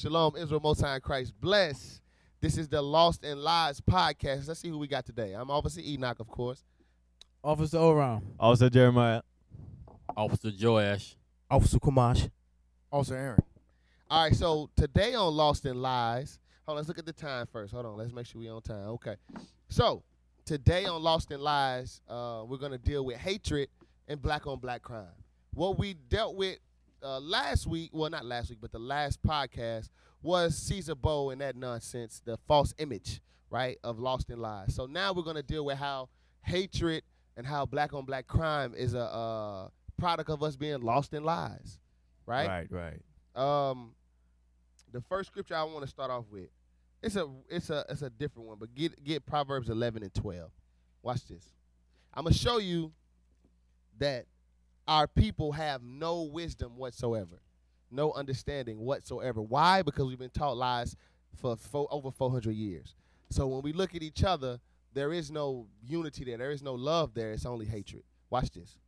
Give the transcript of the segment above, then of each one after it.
Shalom, Israel, Most High in Christ. Bless. This is the Lost and Lies podcast. Let's see who we got today. I'm Officer Enoch, of course. Officer Oram. Officer Jeremiah. Officer Joash. Officer Kumash. Officer Aaron. All right, so today on Lost and Lies, hold on, let's look at the time first. Hold on, let's make sure we on time. Okay. So today on Lost and Lies, uh, we're gonna deal with hatred and black on black crime. What we dealt with uh, last week, well, not last week, but the last podcast was Caesar Bow and that nonsense, the false image, right, of Lost in Lies. So now we're gonna deal with how hatred and how black on black crime is a uh, product of us being lost in lies, right? Right, right. Um, the first scripture I want to start off with, it's a it's a it's a different one, but get get Proverbs eleven and twelve. Watch this. I'm gonna show you that our people have no wisdom whatsoever, no understanding whatsoever. Why? Because we've been taught lies for fo- over 400 years. So when we look at each other, there is no unity there. There is no love there. It's only hatred. Watch this.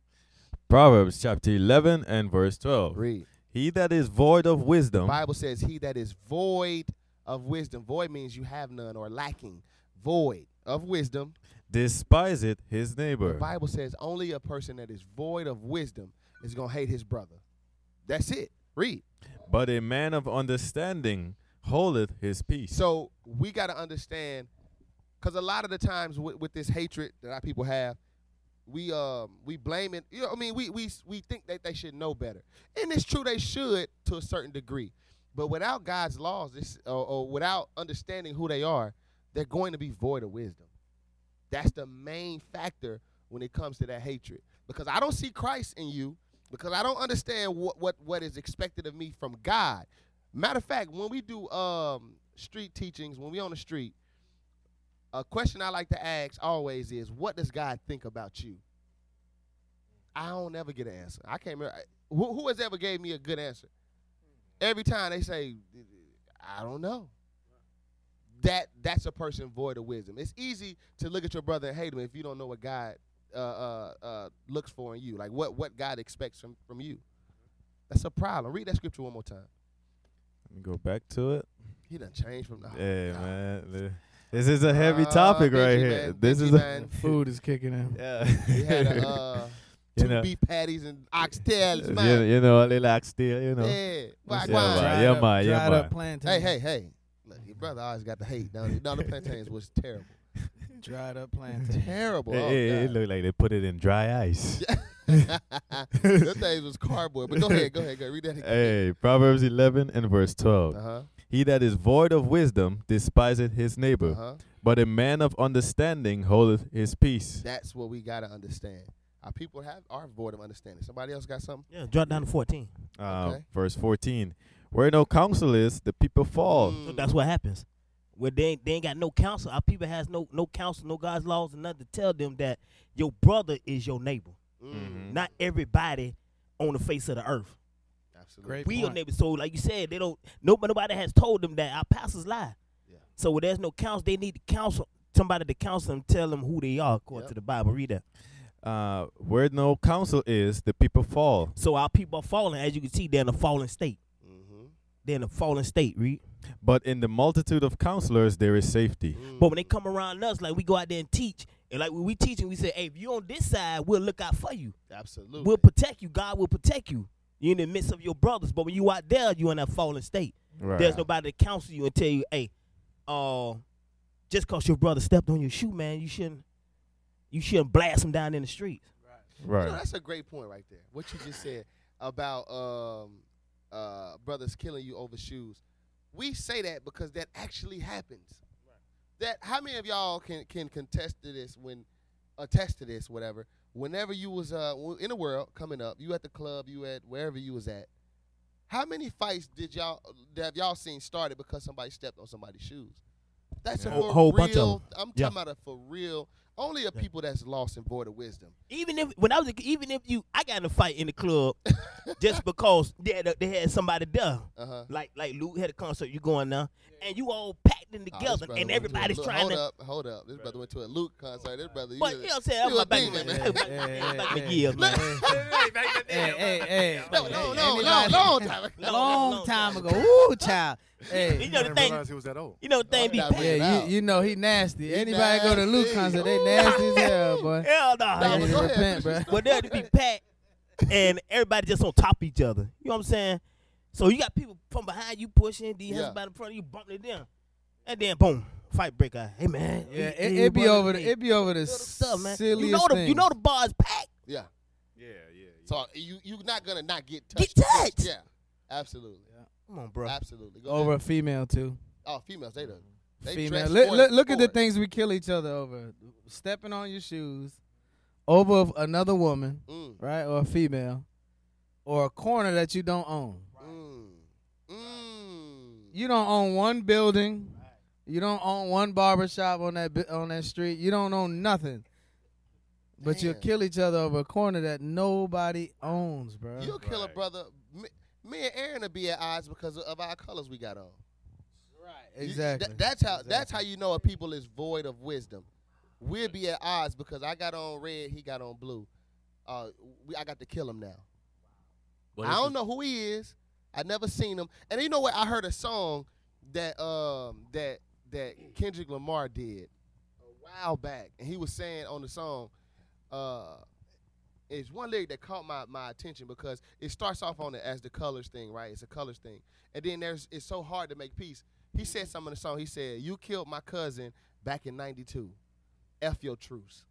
Proverbs chapter 11 and verse 12. Read. He that is void of The wisdom Bible says, "He that is void of wisdom." Void means you have none or lacking. Void of wisdom. Despiseth his neighbor. The. Bible says only a person that is void of wisdom is gonna hate his brother. That's it. Read. But a man of understanding holdeth his peace. So we got to understand, because a lot of the times with, with this hatred that our people have, we um we blame it. You know, I mean, we we we think that they should know better, and it's true they should to a certain degree, but without God's laws, this or, or without understanding who they are, they're going to be void of wisdom. That's the main factor when it comes to that hatred, because I don't see Christ in you, because I don't understand what what what is expected of me from God. Matter of fact, when we do um, street teachings, when we on the street, a question I like to ask always is, "What does God think about you?" I don't ever get an answer. I can't remember who, who has ever gave me a good answer. Every time they say, "I don't know." That that's a person void of wisdom. It's easy to look at your brother and hate him if you don't know what God uh, uh, uh, looks for in you, like what what God expects from from you. That's a problem. Read that scripture one more time. Let me go back to it. He done changed from the. Hey, God. man. li- This is a heavy Uh, topic Benji, right man, here. This Benji, is a. Food is kicking in. yeah. We had a, uh, You two know. beef patties and oxtails, you, man. you know, a little like still, you know. Yeah. Why, Yeah, why? man. Dried yeah, up, man, yeah, dried man. up plantain. Hey, hey, hey. Look, your brother always got the hate. No, no the plantains was terrible. Dried up plantain. terrible. It, oh, it, it God. looked like they put it in dry ice. Them things was cardboard. But go ahead, go ahead, go ahead. Read that again. hey, Proverbs 11 and verse 12. Uh-huh. He that is void of wisdom despiseth his neighbor, Uh-huh. but a man of understanding holdeth his peace. That's what we gotta understand. Our people have are void of understanding. Somebody else got something? Yeah, drop down to 14. Uh, Okay. Verse 14. Where no counsel is, the people fall. Mm. So that's what happens. Where they ain't, they ain't got no counsel. Our people has no no counsel, no God's laws, and nothing to tell them that your brother is your neighbor. Mm. Not everybody on the face of the earth. Absolutely. Great Real point. neighbors. So like you said, they don't. Nobody, nobody has told them that our pastors lie. Yeah. So where there's no counsel, they need to counsel somebody to counsel them, tell them who they are according Yep. to the Bible. Read that. Uh, where no counsel is, the people fall. So our people are falling, as you can see, they're in a fallen state. They're in a fallen state. Read. But in the multitude of counselors, there is safety. Mm. But when they come around us, like we go out there and teach, and like when we teaching, we say, "Hey, if you're on this side, we'll look out for you. Absolutely. We'll protect you. God will protect you. You're in the midst of your brothers, but when you out there, you in that fallen state. Right. There's nobody to counsel you and tell you, "Hey, uh, just cause your brother stepped on your shoe, man, you shouldn't, you shouldn't blast him down in the streets." You know, right. that's a great point right there. What you just said about um, uh, brothers killing you over shoes. We say that because that actually happens. That how many of y'all can can contest to this when attest to this whatever. Whenever you was uh in the world coming up, you at the club, you at wherever you was at. How many fights did y'all have y'all seen started because somebody stepped on somebody's shoes? That's a Whole- whole real. bunch of 'em. I'm Yeah. talking about a for real Only a people that's lost and void of wisdom. Even if when I was even if you I got in a fight in the club just because they had, they had somebody there. Uh huh. Like like Luke had a concert, you going now, and you all packed in together, and everybody's trying to. hold to. up, hold up. This brother went to a Luke concert. This brother, But you you know what I'm saying? I'm a back, demon, man. Hey, back, back hey, the hey. Hey, hey, hey. no, no, no, no, long time. ago. Long, Long long time time. ago. Ooh, child. You know the thing. realize he was that old. You know the thing Oh, be that packed. Yeah, you, you know he nasty. He Anybody go to Luke nasty. concert, they nasty as hell, boy. Hell no. Nah, They but need to repent, finish bro. your But there to be packed, and everybody just on top of each other. You know what I'm saying? So you got people from behind you pushing, the Yeah. by the front of you bumping it down, and then boom, fight break out. Hey man, Yeah, hey, it, hey, it be over. The, it be over the little stuff, man. silliest You know the things. you know the bar is packed. Yeah. Yeah, yeah. yeah. So you you're not gonna not get touched. Get touched. touched. Yeah. Absolutely. Come on, bro. Absolutely. Go over a female too. Oh, females, they done. They Female. Look, look, look at the things we kill each other over. Stepping on your shoes, over another woman, Mm, right, or a female, or a corner that you don't own. mm, mm. You don't own one building. You don't own one barbershop on that on that street. You don't own nothing. But you'll kill each other over a corner that nobody owns, bro. You'll kill a brother. Me, me and Aaron will be at odds because of our colors we got on. Right. Exactly. that- that's how. That's how you know a people is void of wisdom. We'll be at odds because I got on red, he got on blue. Uh, we, I got to kill him now. But I don't know who he is. I never seen him. And you know what? I heard a song that um that that Kendrick Lamar did a while back, and he was saying on the song, uh, it's one lyric that caught my, my attention because it starts off on it as the colors thing, right? It's a colors thing, and then there's it's so hard to make peace. He said something in the song. He said, "You killed my cousin back in '92. F your truce."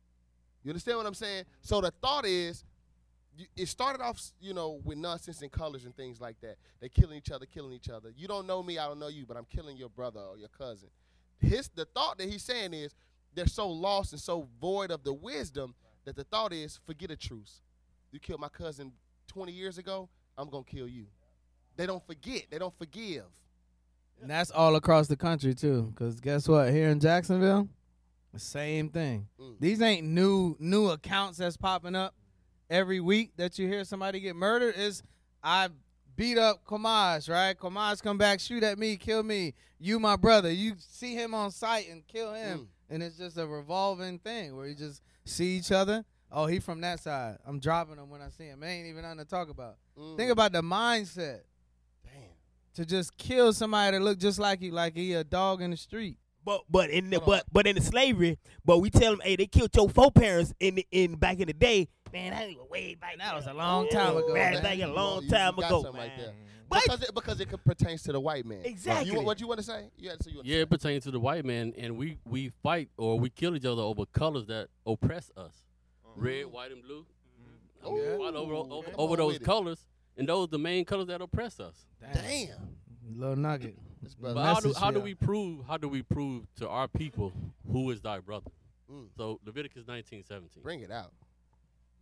You understand what I'm saying? So the thought is, it started off, you know, with nonsense and colors and things like that. They're killing each other, killing each other. You don't know me, I don't know you, but I'm killing your brother or your cousin. His the thought that he's saying is they're so lost and so void of the wisdom that the thought is forget a truce. You killed my cousin 20 years ago, I'm gonna kill you. They don't forget. They don't forgive. And that's all across the country too. Cause guess what? Here in Jacksonville, the same thing. Mm. These ain't new new accounts that's popping up every week that you hear somebody get murdered. Is I beat up Kamaj, right? Kamaj come back, shoot at me, kill me. You my brother. You see him on sight and kill him. Mm. And it's just a revolving thing where you just see each other. Oh, he from that side. I'm dropping him when I see him. It ain't even nothing to talk about. Mm. Think about the mindset Damn. to just kill somebody that look just like you, like he a dog in the street. But but in the but but in the slavery, but we tell them, hey, they killed your foreparents in the, in back in the day. Man, that was way back. That was a long time ago, Man, man. back a long time ago, something man. right there. But Because it, because it pertains to the white man. Exactly. You, what you want to say? You had to say you want Yeah, it pertains to the white man, and we we fight or we kill each other over colors that oppress us. Red, white, and blue. I mean, Ooh, fight over over, come over those colors, and those the main colors that oppress us. Damn. Little nugget. But how do how do we prove how do we prove to our people who is thy brother? Mm. So Leviticus nineteen seventeen. Bring it out.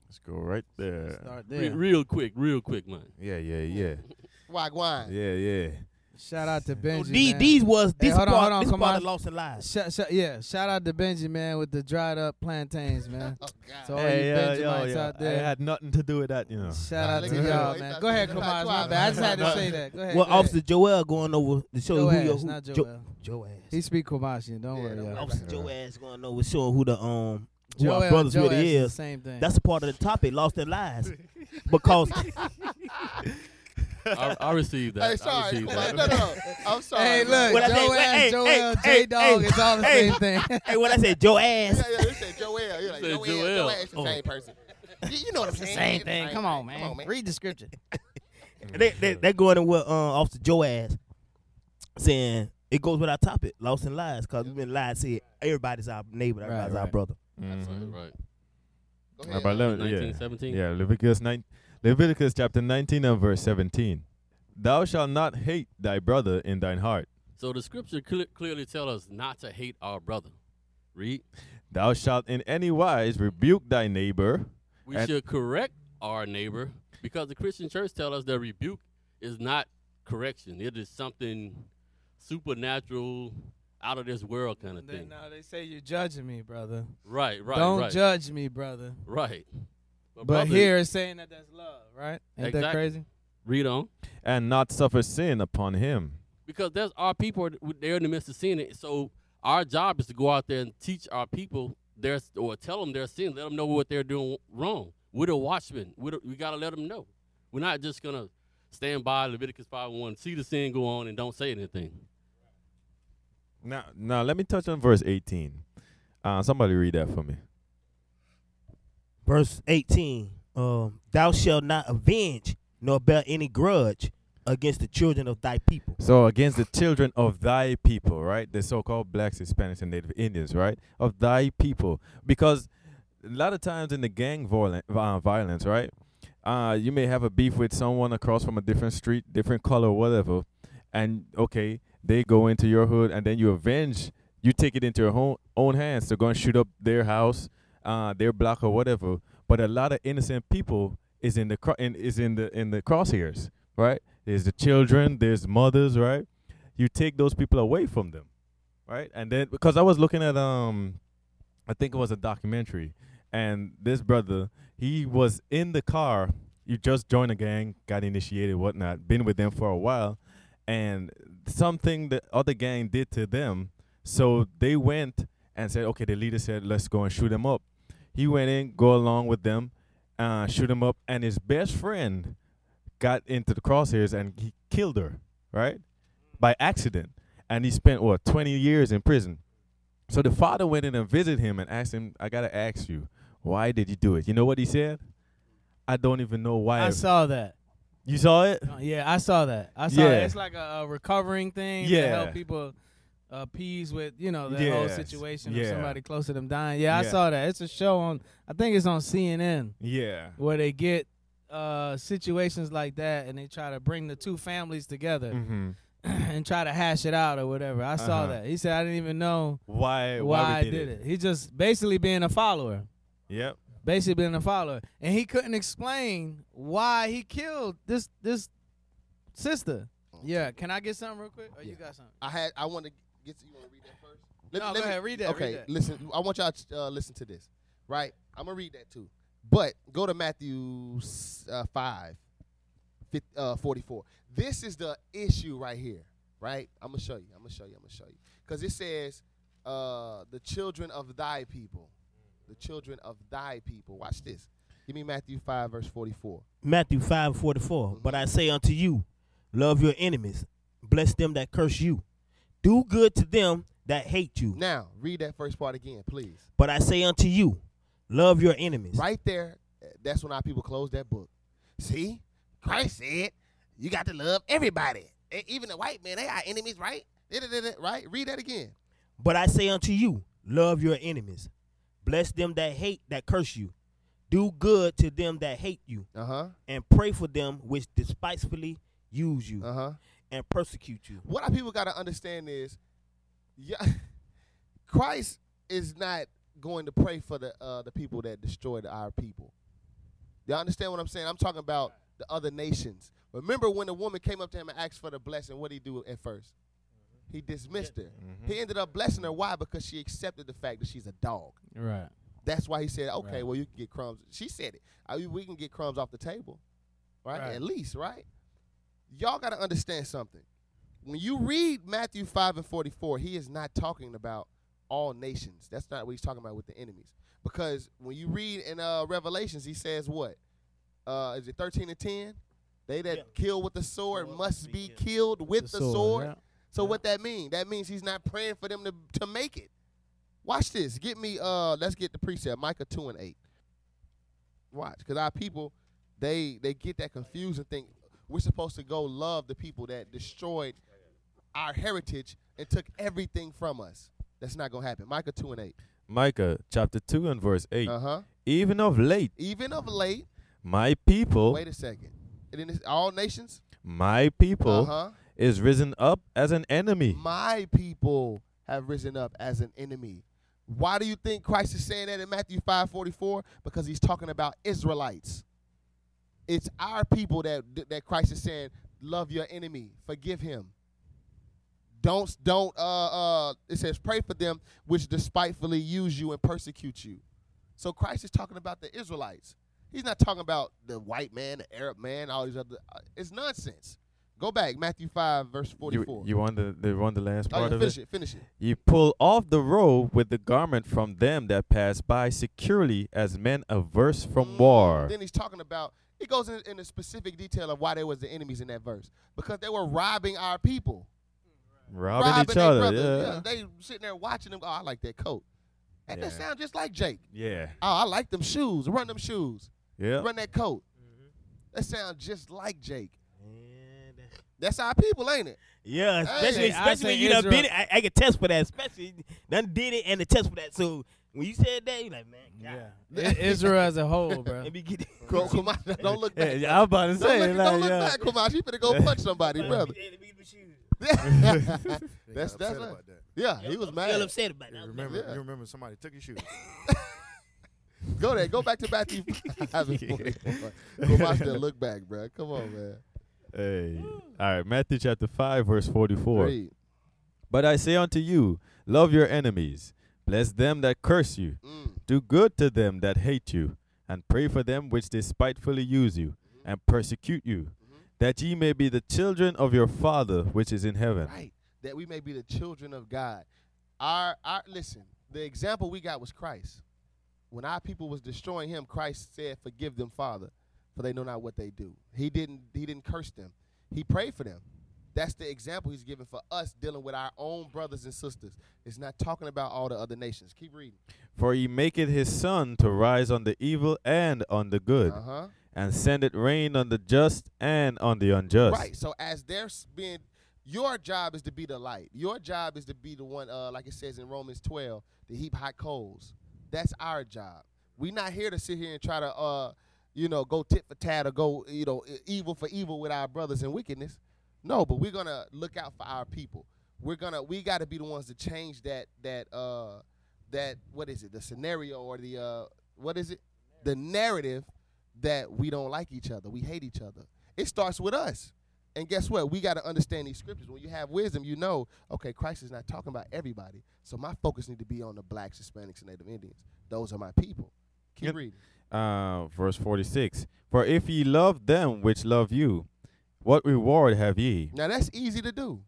Let's go right there. Start Re- there. real quick, real quick, man. Yeah, yeah, yeah. Wagwan. Yeah, yeah. Shout out to Benji. these man. these was Hey, this hold on, part hold on, this come part on. of lost and lies. Shout, shout, yeah, shout out to Benji, man, with the dried up plantains, man. Oh, God. So all you Benjamites out I there, had nothing to do with that, you know. shout Nah, out to y'all, man. Go ahead, thought- come on, he my bad. I just had to say that. Go ahead. Well, go ahead. Officer Joel going over to show Joe who your who, not Jo- Joel. Joe ass. He speak Comanche. Don't Yeah, worry, don't y'all. worry Officer about Joe ass going over showing who the um who Joel, our brothers Joe really is the is. same thing. That's a part of the topic, lost and lies, because I, I received that. Hey, I sorry. received Come that. on. No, no. I'm sorry. hey, look, What I Joe say, wait, ass, hey, Joel, hey, J hey, Dog, hey, it's all the hey. same thing. hey, when I said Joe ass, Yeah, yeah, you said Joel. You're like, said Joel. Joel. Joel. It's the Oh. same person. You, you know what I'm saying? same thing. Come on, man. Come on, man. Read the scripture. they they they going in with uh, Officer Joe ass, saying it goes with our topic, lost and lies, because we've been lied. Said everybody's our neighbor, Right, everybody's our brother. Absolutely Mhm. right. Go How ahead. about Lev- Nineteen yeah. seventeen. Yeah, Leviticus 9, Leviticus chapter 19 and verse 17. Thou shalt not hate thy brother in thine heart. So the scripture cle clearly tell us not to hate our brother. Read. Thou shalt in any wise rebuke thy neighbor. We should correct our neighbor because the Christian church tell us that rebuke is not correction. It is something supernatural, out of this world kind of Then, thing. now they say you're judging me, brother. Right, right, Don't right, judge me, brother. right. But brother, here it's saying that that's love, right? Ain't that Exactly. crazy? read on. and not suffer sin upon him. because there's our people are- they're in the midst of sin. it. So our job is to go out there and teach our people their or tell them their sin, let them know what they're doing wrong. We're the watchmen. We're the, we got to let them know. We're not just gonna stand by Leviticus 5 1, see the sin go on, and don't say anything. Now, now let me touch on verse 18. Uh, somebody read that for me. Verse 18. Um, Thou shalt not avenge nor bear any grudge against the children of thy people. So against the children of thy people, right? The so-called blacks, Hispanics, and Native Indians, right? Of thy people, because a lot of times in the gang uh, violence, right? Uh, you may have a beef with someone across from a different street, different color, whatever, and okay, they go into your hood, and then you avenge. You take it into your own own hands to go and shoot up their house, uh, their block or whatever. But a lot of innocent people is in the cro- in, is in the in the crosshairs, right? There's the children, there's mothers, right? You take those people away from them, right? And then because I was looking at um, I think it was a documentary, and this brother he was in the car. You just joined a gang, got initiated, whatnot, been with them for a while, and something the other gang did to them, so they went and said, okay, the leader said, let's go and shoot them up. He went in, go along with them, uh, shoot him up, and his best friend got into the crosshairs and he killed her, right? By accident. And he spent, what, 20 years in prison. So the father went in and visited him and asked him, I got to ask you, why did you do it? You know what he said? I don't even know why. I saw that. you saw it? Uh, Yeah, I saw that. I saw Yeah. it. It's like a, a recovering thing to Yeah. help people appease with, you know, the whole situation Yeah. of somebody close to them dying. Yeah, I saw that. It's a show on, I think it's on CNN, Yeah. where they get uh, situations like that and they try to bring the two families together Mm-hmm. and try to hash it out or whatever. I saw Uh-huh. that. He said, I didn't even know Why? why, Why, I we did it. He just basically being a follower. Yep. basically being a follower, and he couldn't explain why he killed this this sister. Yeah, can I get something real quick? Or you got something? I had. I want to get. To, you want to read that first? Let, No, let go me- ahead, read that, read Okay, that. listen. I want y'all to uh, listen to this. Right, I'm gonna read that too. But go to Matthew s- uh, five, fif- uh, 44. This is the issue right here. Right, I'm gonna show you. I'm gonna show you. I'm gonna show you. Because it says, uh, "The children of thy people." The children of thy people. Watch this. Give me Matthew 5, verse 44. Matthew 5 44. But I say unto you, love your enemies, bless them that curse you, do good to them that hate you. Now, read that first part again, please. But I say unto you, love your enemies. Right there, that's when our people close that book. See, Christ said, "You got to love everybody, even the white man. They are enemies, right? Right? Read that again. But I say unto you, love your enemies, bless them that hate, that curse you, do good to them that hate you, Uh huh. and pray for them which despitefully use you Uh huh. And persecute you. What our people got to understand is, yeah, Christ is not going to pray for the uh, the people that destroyed our people. Y'all understand what I'm saying? I'm talking about the other nations. Remember when the woman came up to him and asked for the blessing? What did he do at first? He dismissed her. Mhm. He ended up blessing her. Why? Because she accepted the fact that she's a dog. Right. That's why he said, okay, Right. well, you can get crumbs. She said it. I mean, we can get crumbs off the table, right? Right. At least, right? Y'all got to understand something. When you read Matthew 5 and 44, he is not talking about all nations. That's not what he's talking about with the enemies. Because when you read in uh, Revelations, he says what? Uh, is it 13 and 10? They that Yeah. kill with the sword Sword must must be be killed with the, sword. yeah. So Yeah. what that mean? That means he's not praying for them to, to make it. Watch this. Get me uh let's get the precept. Micah 2 and 8. Watch. Because our people, they they get that confused and think we're supposed to go love the people that destroyed our heritage and took everything from us. That's not gonna happen. Micah 2 and 8. Micah chapter 2 and verse 8. Uh-huh. Even of late, Even of late, my people, wait a second. And it's all nations? my people Uh-huh. is risen up as an enemy. My people have risen up as an enemy. Why do you think Christ is saying that in Matthew 5 44? Because he's talking about Israelites. It's our people that that Christ is saying, love your enemy, forgive him. Don't don't uh uh it says pray for them which despitefully use you and persecute you. So Christ is talking about the Israelites. He's not talking about the white man, the Arab man, all these other. Uh, it's nonsense. Go back, Matthew five verse forty You, four. you want the, the want the last oh, part yeah, of finish it? Finish it. Finish it. You pull off the robe with the garment from them that pass by securely as men averse from Mm, war. Then he's talking about. He goes in, in a specific detail of why there was the enemies in that verse because they were robbing our people, Robbing each other. brothers. Yeah. they sitting there watching them. Oh, I like that coat. And that Yeah. sound just like Jake. Yeah. Oh, I like them shoes. Run them shoes. Yeah. Run that coat. That sounds just like Jake. And, That's our people, ain't it? Yeah, especially Hey, especially when you done Israel- been it. I, I can test for that. Especially done did it and the test for that. So when you said that, you like, man, God. I- Israel as a whole, bro. Let me get Go, Kumar, don't look back. yeah, I was about to Don't say, look, like, don't look yeah. back, Kumar. You finna go punch somebody, brother. Let me get my shoes. that's They that's upset right. about that. Yeah, he was I'm mad. Still upset about You remember? Yeah. You remember somebody took your shoes? Go there. Go back to Matthew. five and 44. Kumar still look back, bro. Come on, man. Hey. All right, Matthew chapter 5, verse 44. Read. But I say unto you, love your enemies, bless them that curse you, Mm. do good to them that hate you, and pray for them which despitefully use you and persecute you, that ye may be the children of your Father which is in heaven. Right. That we may be the children of God. Our our listen, the example we got was Christ. When our people was destroying him, Christ said, Forgive them, Father, for they know not what they do. He didn't he didn't curse them. He prayed for them. That's the example he's giving for us dealing with our own brothers and sisters. It's not talking about all the other nations. Keep reading. For he maketh his sun to rise on the evil and on the good, Uh-huh. and sendeth rain on the just and on the unjust. Right. So as there's being your job is to be the light. Your job is to be the one, uh, like it says in Romans 12, to heap hot coals. That's our job. We're not here to sit here and try to, uh, you know, go tit for tat or go, you know, evil for evil with our brothers in wickedness. No, but we're gonna look out for our people. We're gonna, we got to be the ones to change that, that, uh, that what is it? The scenario or the, uh, what is it? The narrative that we don't like each other. We hate each other. It starts with us. And guess what? We got to understand these scriptures. When you have wisdom, you know, okay, Christ is not talking about everybody. So my focus need to be on the blacks, Hispanics, and Native Indians. Those are my people. Keep Yep. reading. uh, verse 46 For if ye love them which love you, what reward have ye? Now that's easy to do.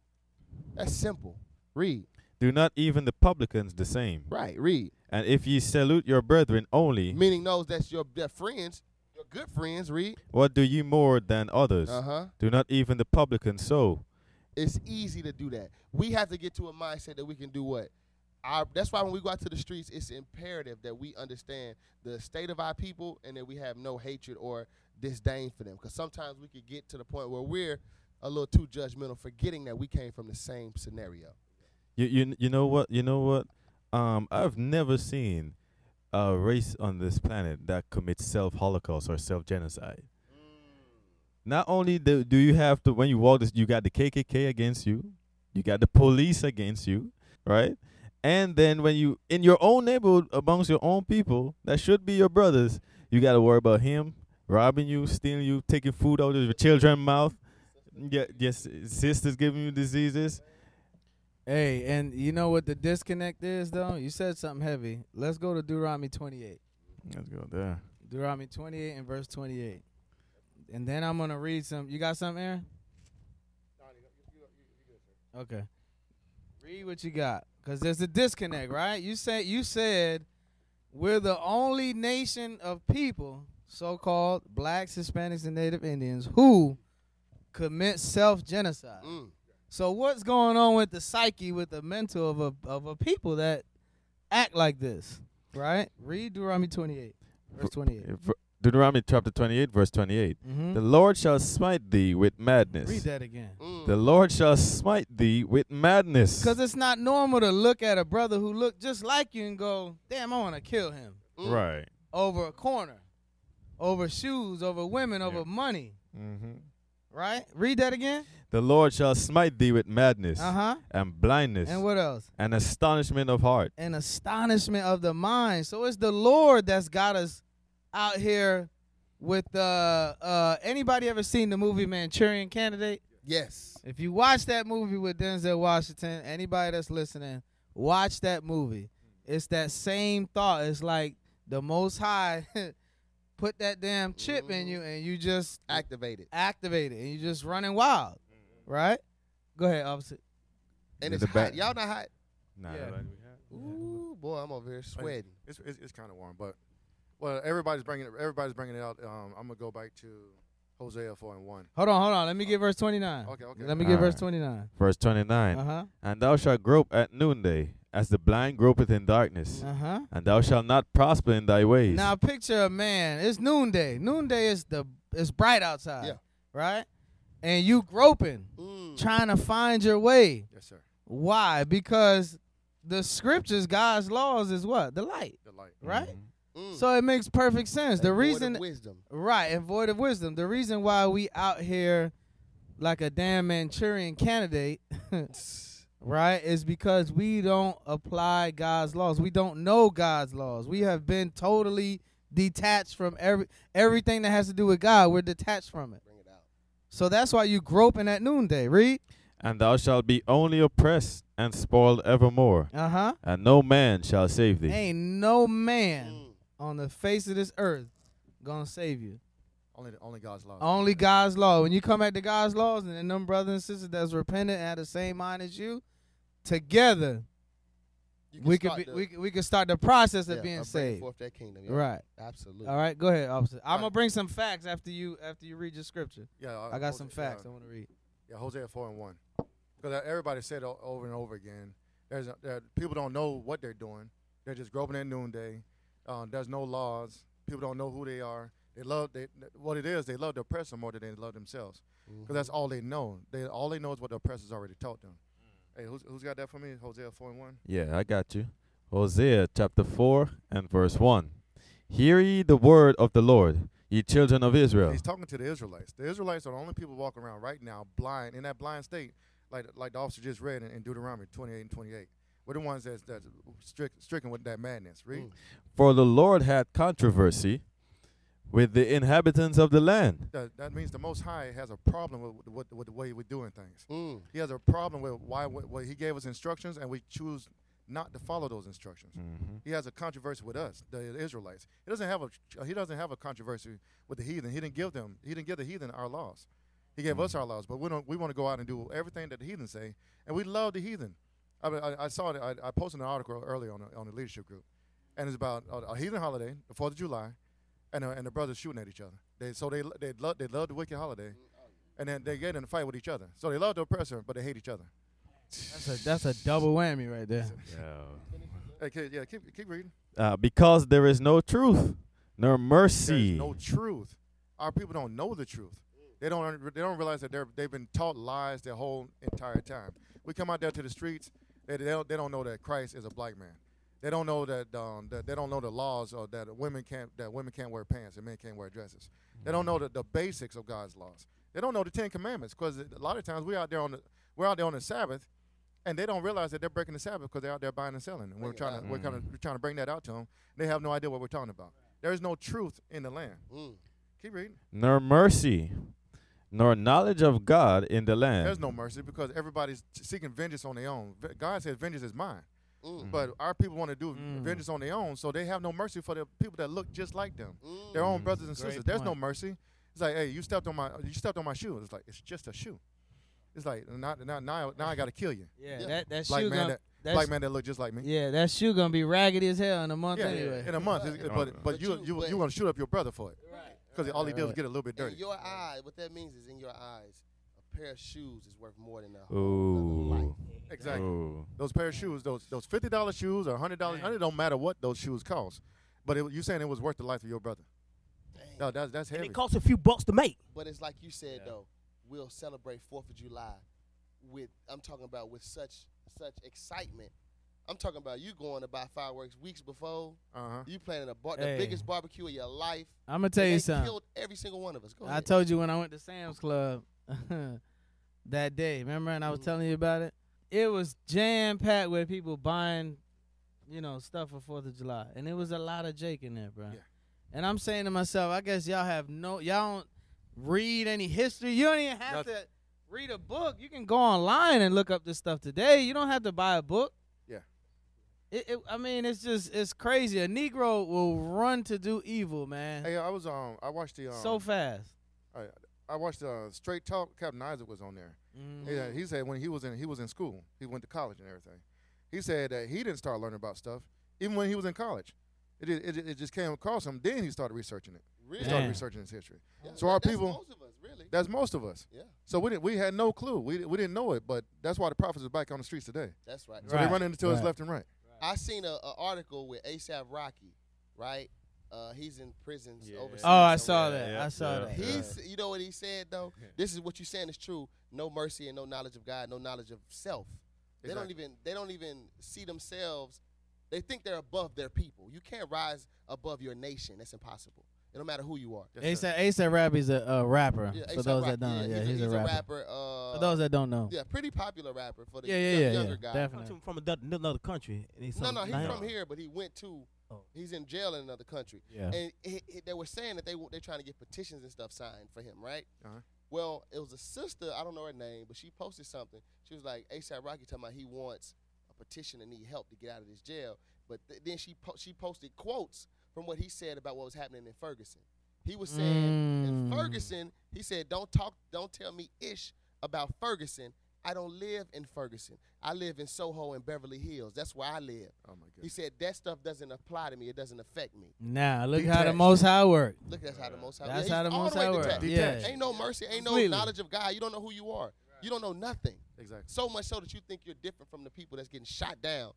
That's simple. Read. Do not even the publicans the same? Right. Read. And if ye salute your brethren only, Meaning those that's your their friends, your good friends. Read. what do ye more than others? Uh huh. Do not even the publicans so? It's easy to do that. We have to get to a mindset that we can do what? Our, that's why when we go out to the streets, it's imperative that we understand the state of our people and that we have no hatred or disdain for them. Because sometimes we could get to the point where we're a little too judgmental, forgetting that we came from the same scenario. You you you know what you know what? Um, I've never seen a race on this planet that commits self holocaust or self genocide. Not only do, do you have to when you walk this, you got the KKK against you, you got the police against you, right? And then when you in your own neighborhood amongst your own people that should be your brothers, you got to worry about him robbing you, stealing you, taking food out of your children's mouth. Yeah, yes, sisters giving you diseases. Hey, and you know what the disconnect is, though? You said something heavy. Let's go to Deuteronomy 28. Let's go there. Deuteronomy 28 and verse 28. And then I'm going to read some. You got something, Aaron? Okay. Read what you got. Because there's a disconnect, right? You said you said we're the only nation of people, so-called blacks, Hispanics, and Native Indians, who commit self-genocide. Mm. So what's going on with the psyche, with the mental of a of a people that act like this, right? Read Deuteronomy 28, verse 28. Uh, Deuteronomy chapter 28, verse 28. Mm-hmm. The Lord shall smite thee with madness. Read that again. Mm. The Lord shall smite thee with madness. Because it's not normal to look at a brother who look just like you and go, damn, I want to kill him Mm. Right. over a corner, over shoes, over women, over Yeah. money, hmm right? Read that again. The Lord shall smite thee with madness Uh huh. and blindness And what else? and astonishment of heart. And astonishment of the mind. So it's the Lord that's got us out here with uh uh anybody ever seen the movie Manchurian Candidate? Yes. If you watch that movie with Denzel Washington, anybody that's listening, watch that movie. It's that same thought. It's like the Most High put that damn chip in you, and you just activate it. activate it, and you just running wild, right? Go ahead, officer. And Yeah, it's the hot. back- Y'all not hot? Nah, Yeah. that's we have. Ooh, boy, I'm over here sweating. It's it's, it's kind of warm, but well, everybody's bringing it. Everybody's bringing it out. Um, I'm gonna go back to Hosea four and one. Hold on, hold on. Let me get verse twenty nine. Okay, okay. Let me get verse twenty nine. Verse 29. Uh huh. And thou shalt grope at noonday, as the blind gropeth in darkness. Uh huh. And thou shalt not prosper in thy ways. Now picture a man. It's noonday. Noonday is the it's bright outside. Yeah. Right. And you groping, Mm. trying to find your way. Yes, sir. Why? Because the scriptures, God's laws, is what the light. The light. Right. Mhm. Mm. So it makes perfect sense. That The void of reason, wisdom. right, and void of wisdom. The reason why we out here like a damn Manchurian candidate, right, is because we don't apply God's laws. We don't know God's laws. We have been totally detached from every everything that has to do with God. We're detached from it. Bring it out. So that's why you groping at noonday. Read. And thou shalt be only oppressed and spoiled evermore, Uh huh. and no man shall save thee. Ain't no man Mm. on the face of this earth gonna save you. Only only God's law. Only God's law. When you come back to God's laws, and then them brothers and sisters that's repentant and have the same mind as you, together You we could be, the- we could, we could start the process yeah, of being saved. forth that kingdom. yeah. Right. Absolutely. All right. Go ahead, officer. I'm gonna bring some facts after you after you read your scripture. Yeah, uh, I got Hosea- some facts I want to read. yeah, Hosea four and one. Because everybody said o- over and over again. There's a, there, people don't know what they're doing. They're just groping at noonday. Uh, there's no laws. People don't know who they are. They love they what it is. They love the oppressor more than they love themselves. Because that's all they know. They all they know is what the oppressors already taught them. Hey, who's who's got that for me? Hosea four and one. Yeah, I got you. Hosea chapter 4 and verse 1. Hear ye the word of the Lord, ye children of Israel. He's talking to the Israelites. The Israelites are the only people walking around right now blind in that blind state, like like the officer just read in, in Deuteronomy 28 and 28. We're the ones that's that's strict, stricken with that madness. Read. Mm. For the Lord had controversy with the inhabitants of the land. That, that means the Most High has a problem with, with, with the way we're doing things. Mm. He has a problem with why wh- why He gave us instructions and we choose not to follow those instructions. Mm-hmm. He has a controversy with us, the Israelites. He doesn't have a he doesn't have a controversy with the heathen. He didn't give them he didn't give the heathen our laws. He gave us our laws, but we don't we want to go out and do everything that the heathen say, and we love the heathen. I, mean, I, I saw it. I, I posted an article earlier on the, on the leadership group, and it's about a, a heathen holiday, the Fourth of July, and uh, and the brothers shooting at each other. They so they they love they love the wicked holiday, and then they get in a fight with each other. So they love the oppressor, but they hate each other. That's a that's a double whammy right there. Hey, kid, yeah, keep keep reading. Uh, because there is no truth, nor mercy. There's no truth. Our people don't know the truth. They don't. They don't realize that they're they've been taught lies their whole entire time. We come out there to the streets. They, they don't. They don't know that Christ is a black man. They don't know that. Um, that they don't know the laws or that women can't. That women can't wear pants and men can't wear dresses. They don't know the, the basics of God's laws. They don't know the Ten Commandments because a lot of times we out there on the we're out there on the Sabbath, and they don't realize that they're breaking the Sabbath because they're out there buying and selling. And we're Bring it trying out. to we're kind of we're trying to bring that out to them. They have no idea what we're talking about. There is no truth in the land. Mm. Keep reading. nor mercy, nor knowledge of God in the land. There's no mercy because everybody's seeking vengeance on their own. God says vengeance is mine. Mm. But our people want to do Mm. vengeance on their own, so they have no mercy for the people that look just like them, Mm. their own brothers and Great sisters. There's no mercy. It's like, hey, you stepped on my, you stepped on my shoe. It's like it's just a shoe. It's like now, now, now, now I got to kill you. Yeah, Yeah. that that Black shoe man gonna that, that black sh- man that look just like me. yeah that shoe gonna be raggedy as hell in a month Yeah, anyway. in a month. Right. But but But you you- you but- you want to shoot up your brother for it Right. because all he did was get a little bit In dirty. your eye, what that means is in your eyes, a pair of shoes is worth more than a whole Ooh. life. Exactly. Ooh. Those pair of shoes, those those fifty dollars shoes or hundred dollars, it don't matter what those shoes cost. But it, you saying it was worth the life of your brother? Dang. No, that's that's And it costs a few bucks to make. But it's like you said Yeah. though, we'll celebrate Fourth of July with I'm talking about with such such excitement. I'm talking about you going to buy fireworks weeks before. Uh huh. You planning a bar- Hey. the biggest barbecue of your life. I'm gonna tell and you they something. Killed every single one of us. Go I ahead. told you when I went to Sam's Club that day. Remember, and I was Mhm. telling you about it. It was jam packed with people buying, you know, stuff for Fourth of July, and it was a lot of Jake in there, bro. Yeah. And I'm saying to myself, I guess y'all have no, y'all don't read any history. You don't even have Nothing. to read a book. You can go online and look up this stuff today. You don't have to buy a book. Yeah. It, it, I mean, it's just it's crazy. A Negro will run to do evil, man, Hey, I was um, I watched the um, so fast. I I watched uh, Straight Talk. Captain Isaac was on there. Mhm. Yeah, he said when he was in he was in school, he went to college and everything. He said that he didn't start learning about stuff even when he was in college. It it, it, it just came across him. Then he started researching it. He started researching his history. Yeah, So our that's people- most of us, really. That's most of us. yeah, So we didn't we had no clue. We we didn't know it, but that's why the prophets are back on the streets today. that's right. So Right. they're running into us left and right. I seen a, a article with ASAP Rocky, right? Uh, he's in prisons Yeah. overseas. Oh, I saw that. yeah, I saw yeah. that. He's, you know what he said though. This is what you're saying is true. No mercy and no knowledge of God, no knowledge of self. They don't even they don't even see themselves. They think they're above their people. You can't rise above your nation. That's impossible. It don't matter who you are. Yes, sir. ASAP ASAP Robbie's a, a rapper. Yeah, for those Rocky, that don't know, yeah, he's, a, a rapper. Uh, For those that don't know, yeah, pretty popular rapper for the yeah, yeah, young- yeah, younger yeah, guy. definitely. From, from another- another country. and he's No, no, he's from here, but he went to. Oh. He's in jail in another country, Yeah. and it, it- they were saying that they w- they're trying to get petitions and stuff signed for him, right? Uh-huh. Well, it was a sister. I don't know her name, but she posted something. She was like, "ASAP Rocky talking about he wants a petition and need help to get out of this jail." But th- then she po- she posted quotes from what he said about what was happening in Ferguson. He was saying in Mm. Ferguson, he said, "Don't talk, don't tell me ish about Ferguson. I don't live in Ferguson. I live in Soho and Beverly Hills. That's where I live." Oh my God. He said that stuff doesn't apply to me. It doesn't affect me. Now look how the Most High work. Look, that's how the Most High. Work. That's yeah, how the Most the High work. Yeah. Ain't no mercy. Ain't no Completely. knowledge of God. You don't know who you are. You don't know nothing. Exactly. So much so that you think you're different from the people that's getting shot down.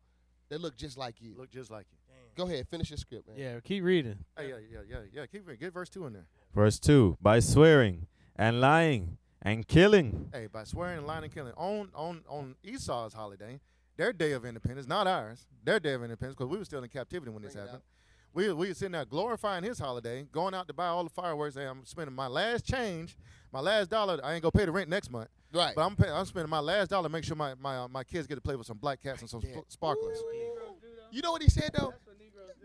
That look just like you. Look just like you. Go ahead, finish your script, man. Yeah, keep reading. Hey, yeah, yeah, yeah, yeah. Keep reading. Get verse two in there. Verse 2 By swearing and lying and killing. Hey, by swearing and lying and killing on on on Esau's holiday, their day of independence, not ours, their day of independence, because we were still in captivity when this Bring it happened. We we were sitting there glorifying his holiday, going out to buy all the fireworks. Hey, I'm spending my last change, my last dollar. I ain't gonna pay the rent next month, Right. but I'm pay, I'm spending my last dollar to make sure my my uh, my kids get to play with some black cats and some Yeah. sp- sparklers. You know what he said though?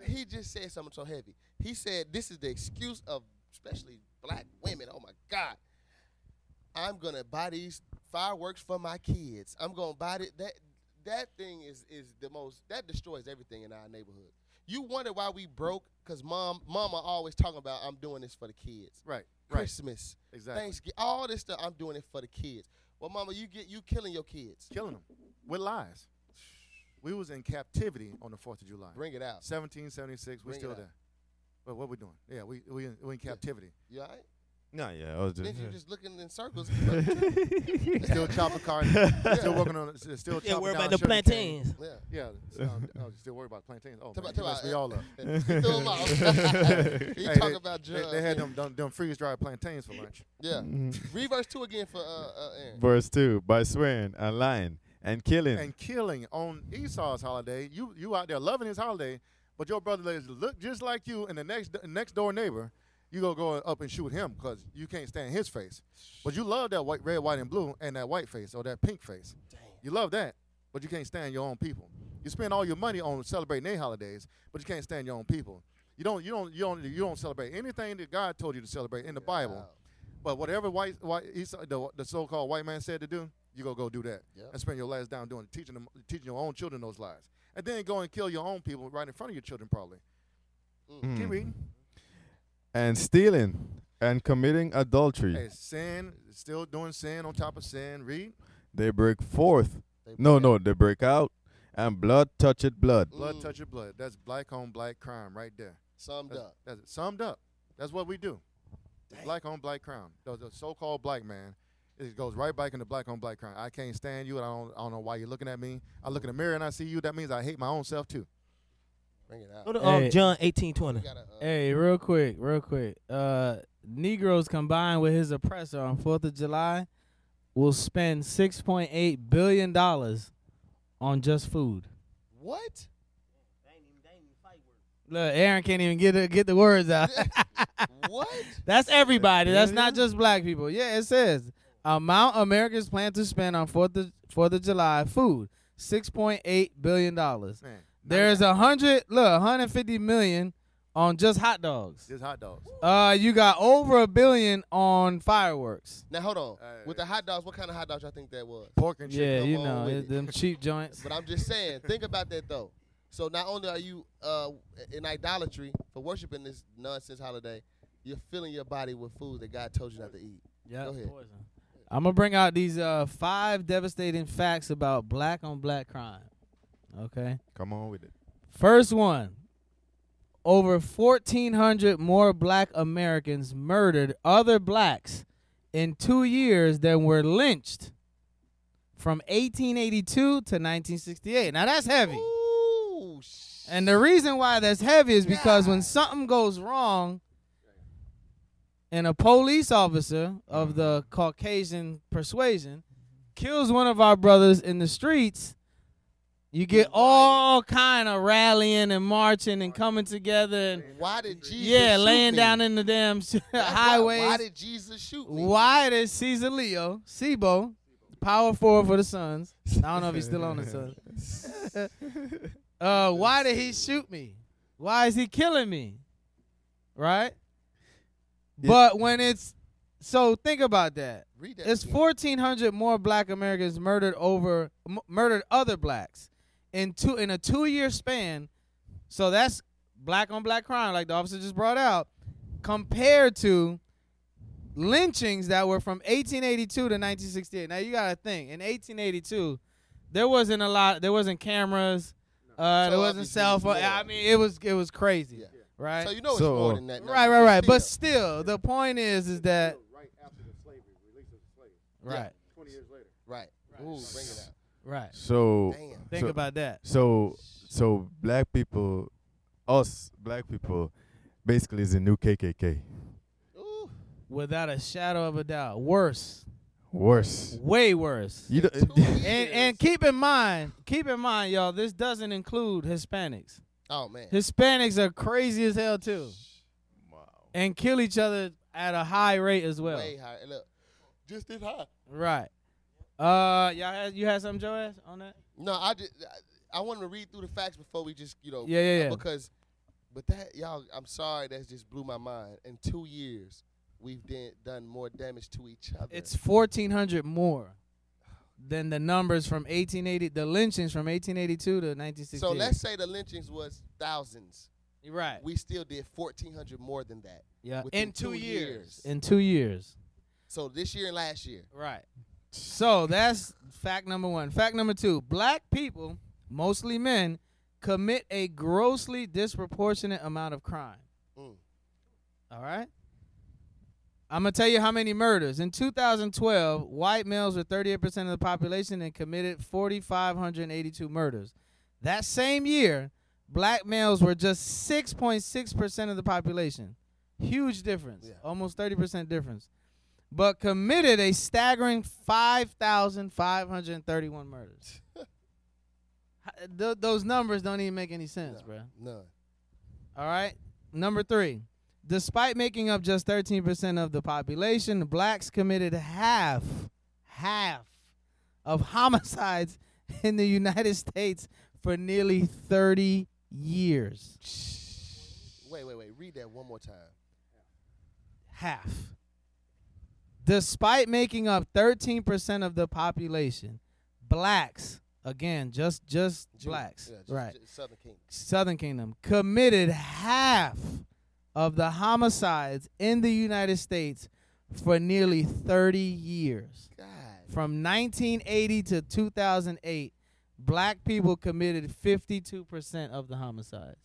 He just said something so heavy. He said this is the excuse of especially black women. Oh my God. I'm gonna buy these fireworks for my kids. I'm gonna buy it. That that thing is is the most that destroys everything in our neighborhood. You wonder why we broke? Cause mom, mama always talking about I'm doing this for the kids. Right, right, Christmas, exactly. Thanksgiving, all this stuff. I'm doing it for the kids. Well, mama, you get you killing your kids. Killing them with lies. We was in captivity on the Fourth of July. Bring it out. 1776. We Bring it still there. But what we doing? Yeah, we we in, we in captivity. You all right? No, yeah, I was just. Then you just looking in circles. Still chopping carton. Still working on. Still chopping Yeah, worry down about the plantains. yeah. Yeah, so, um, I was still worried about plantains. Oh, Tell man, about- you tell messed me all up. He threw 'em out. Hey, talk they- about drugs. they had them, them, them freeze dried plantains for lunch. Yeah. Read verse two again for uh, uh Aaron. Verse 2 By swearing and lying and killing. And killing on Esau's holiday. You you out there loving his holiday, but your brother ladies look just like you, and the next next door neighbor, you go go up and shoot him because you can't stand his face. But you love that white, red, white, and blue, and that white face or that pink face. You love that, but you can't stand your own people. You spend all your money on celebrating their holidays, but you can't stand your own people. You don't you don't you don't you don't celebrate anything that God told you to celebrate in the Bible. But whatever white, white the, the so-called white man said to do, you go go do that Yep. and spend your last down doing teaching them, teaching your own children those lies, and then go and kill your own people right in front of your children, probably. Mm. Keep reading. And stealing and committing adultery. Hey, sin, still doing sin on top of sin. Read. They break forth. They No, break no, out. they break out. And blood touched blood. Blood Mm. touch your blood. That's black on black crime right there. Summed That's, up. that's it. Summed up. That's what we do. It's black on black crime. The, the so-called black man, it goes right back into black on black crime. I can't stand you. And I don't, I don't know why you're looking at me. I look in the mirror and I see you. That means I hate my own self too. Bring it out. Go to um, Hey. John eighteen twenty. Gotta, uh, Hey, real quick, real quick. Uh, Negroes combined with his oppressor on Fourth of July will spend six point eight billion dollars on just food. What? Look, Aaron can't even get the, get the words out. what? That's everybody. That's not just black people. Yeah, it says amount Americans plan to spend on Fourth of Fourth of July food six point eight billion dollars. Man. There's a hundred look, 150 million on just hot dogs. Just hot dogs. Uh, you got over a billion on fireworks. Now hold on. Hey. With the hot dogs, what kind of hot dogs y'all think that was? Pork and chicken. Yeah, you know with it- it. them cheap joints. But I'm just saying, think about that though. So not only are you uh, in idolatry for worshiping this nonsense holiday, you're filling your body with food that God told you not to eat. Yeah, Go ahead. I'm gonna bring out these uh five devastating facts about black on black crime. Okay. Come on with it. First one. Over 1,400 more black Americans murdered other blacks in two years than were lynched from 1882 to 1968. Now that's heavy. Ooh, sh- And the reason why that's heavy is because when something goes wrong and a police officer of the mm-hmm. Caucasian persuasion kills one of our brothers in the streets, you get all kind of rallying and marching and coming together and why did Jesus? yeah, laying me? down in the damn That's why- highways. Why, did Jesus shoot me? Why did Caesar Leo, Sibo, power forward for the Suns? I don't know if he's still on the Suns. uh, why did he shoot me? Why is he killing me? Right? But when it's so think about that. Read that. It's again. 1,400 more Black Americans murdered over m- murdered other blacks in two in a two year span. So that's black on black crime, like the officer just brought out, compared to lynchings that were from 1882 to 1968. Now you gotta think in 1882, there wasn't a lot. There wasn't cameras. Uh, So there wasn't obviously cell phone. I mean, it was it was crazy, Yeah. right? So you know it's So- more than that. right, right, right. But still. still, the point is, is that Right after the slavery, release of slavery, right, 20 years later. right. Ooh, bring it out. Right. So Damn. Think so, about that. So so black people, us black people, basically is a new KKK. Ooh. without a shadow of a doubt. Worse, Worse. way worse. You don't, And and keep in mind, keep in mind, y'all, this doesn't include Hispanics. oh man. Hispanics are crazy as hell too, wow. and kill each other at a high rate as well. Way higher. Look, just this high. Right. Uh, y'all had you had something, Joe, on that? No, I just I, I wanted to read through the facts before we just you know Yeah, yeah, yeah. because but that y'all I'm sorry that just blew my mind. In two years, we've did, done more damage to each other. It's fourteen hundred more than the numbers from eighteen eighty, the lynchings from eighteen eighty two to nineteen sixty. so let's say the lynchings was thousands. You're right. We still did fourteen hundred more than that. Yeah. In two, two years. years. In two years. So this year and last year. Right. So that's fact number one. Fact number two black people, mostly men, commit a grossly disproportionate amount of crime. Mm. All right? I'm going to tell you how many murders. In 2012, white males were 38% of the population and committed 4,582 murders. That same year, black males were just 6.6% of the population. Huge difference. Yeah. Almost 30% difference. But committed a staggering 5,531 murders. Th- those numbers don't even make any sense, No, bro. None. All right. Number three. Despite making up just 13% of the population, blacks committed half, half of homicides in the United States for nearly 30 years. Wait, wait, wait. Read that one more time. Half. Despite making up 13% of the population, blacks, again, just just Jew- blacks, yeah, just- right? just Southern King. Southern Kingdom committed half of the homicides in the United States for nearly 30 years. God. From 1980 to 2008, black people committed 52% of the homicides.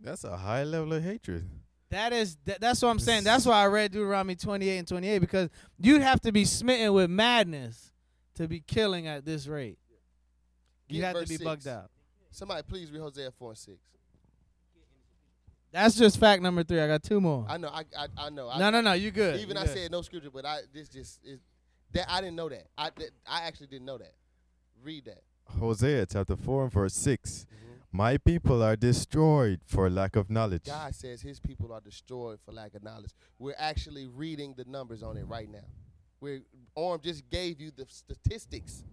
That's a high level of hatred. That is that, that's what I'm saying. That's why I read Deuteronomy 28 and 28 because you'd have to be smitten with madness to be killing at this rate. You have to be six. bugged out. Somebody please read Hosea 4 and 6. That's just fact number 3. I got two more. I know, I I, I know. I, no, no, no, you good. Even you I good. said no scripture, but I this just is that I didn't know that. I that, I actually didn't know that. Read that. Hosea chapter 4 and verse 6. Mm-hmm. My people are destroyed for lack of knowledge. God says his people are destroyed for lack of knowledge. We're actually reading the numbers on it right now. We're Orm just gave you the statistics.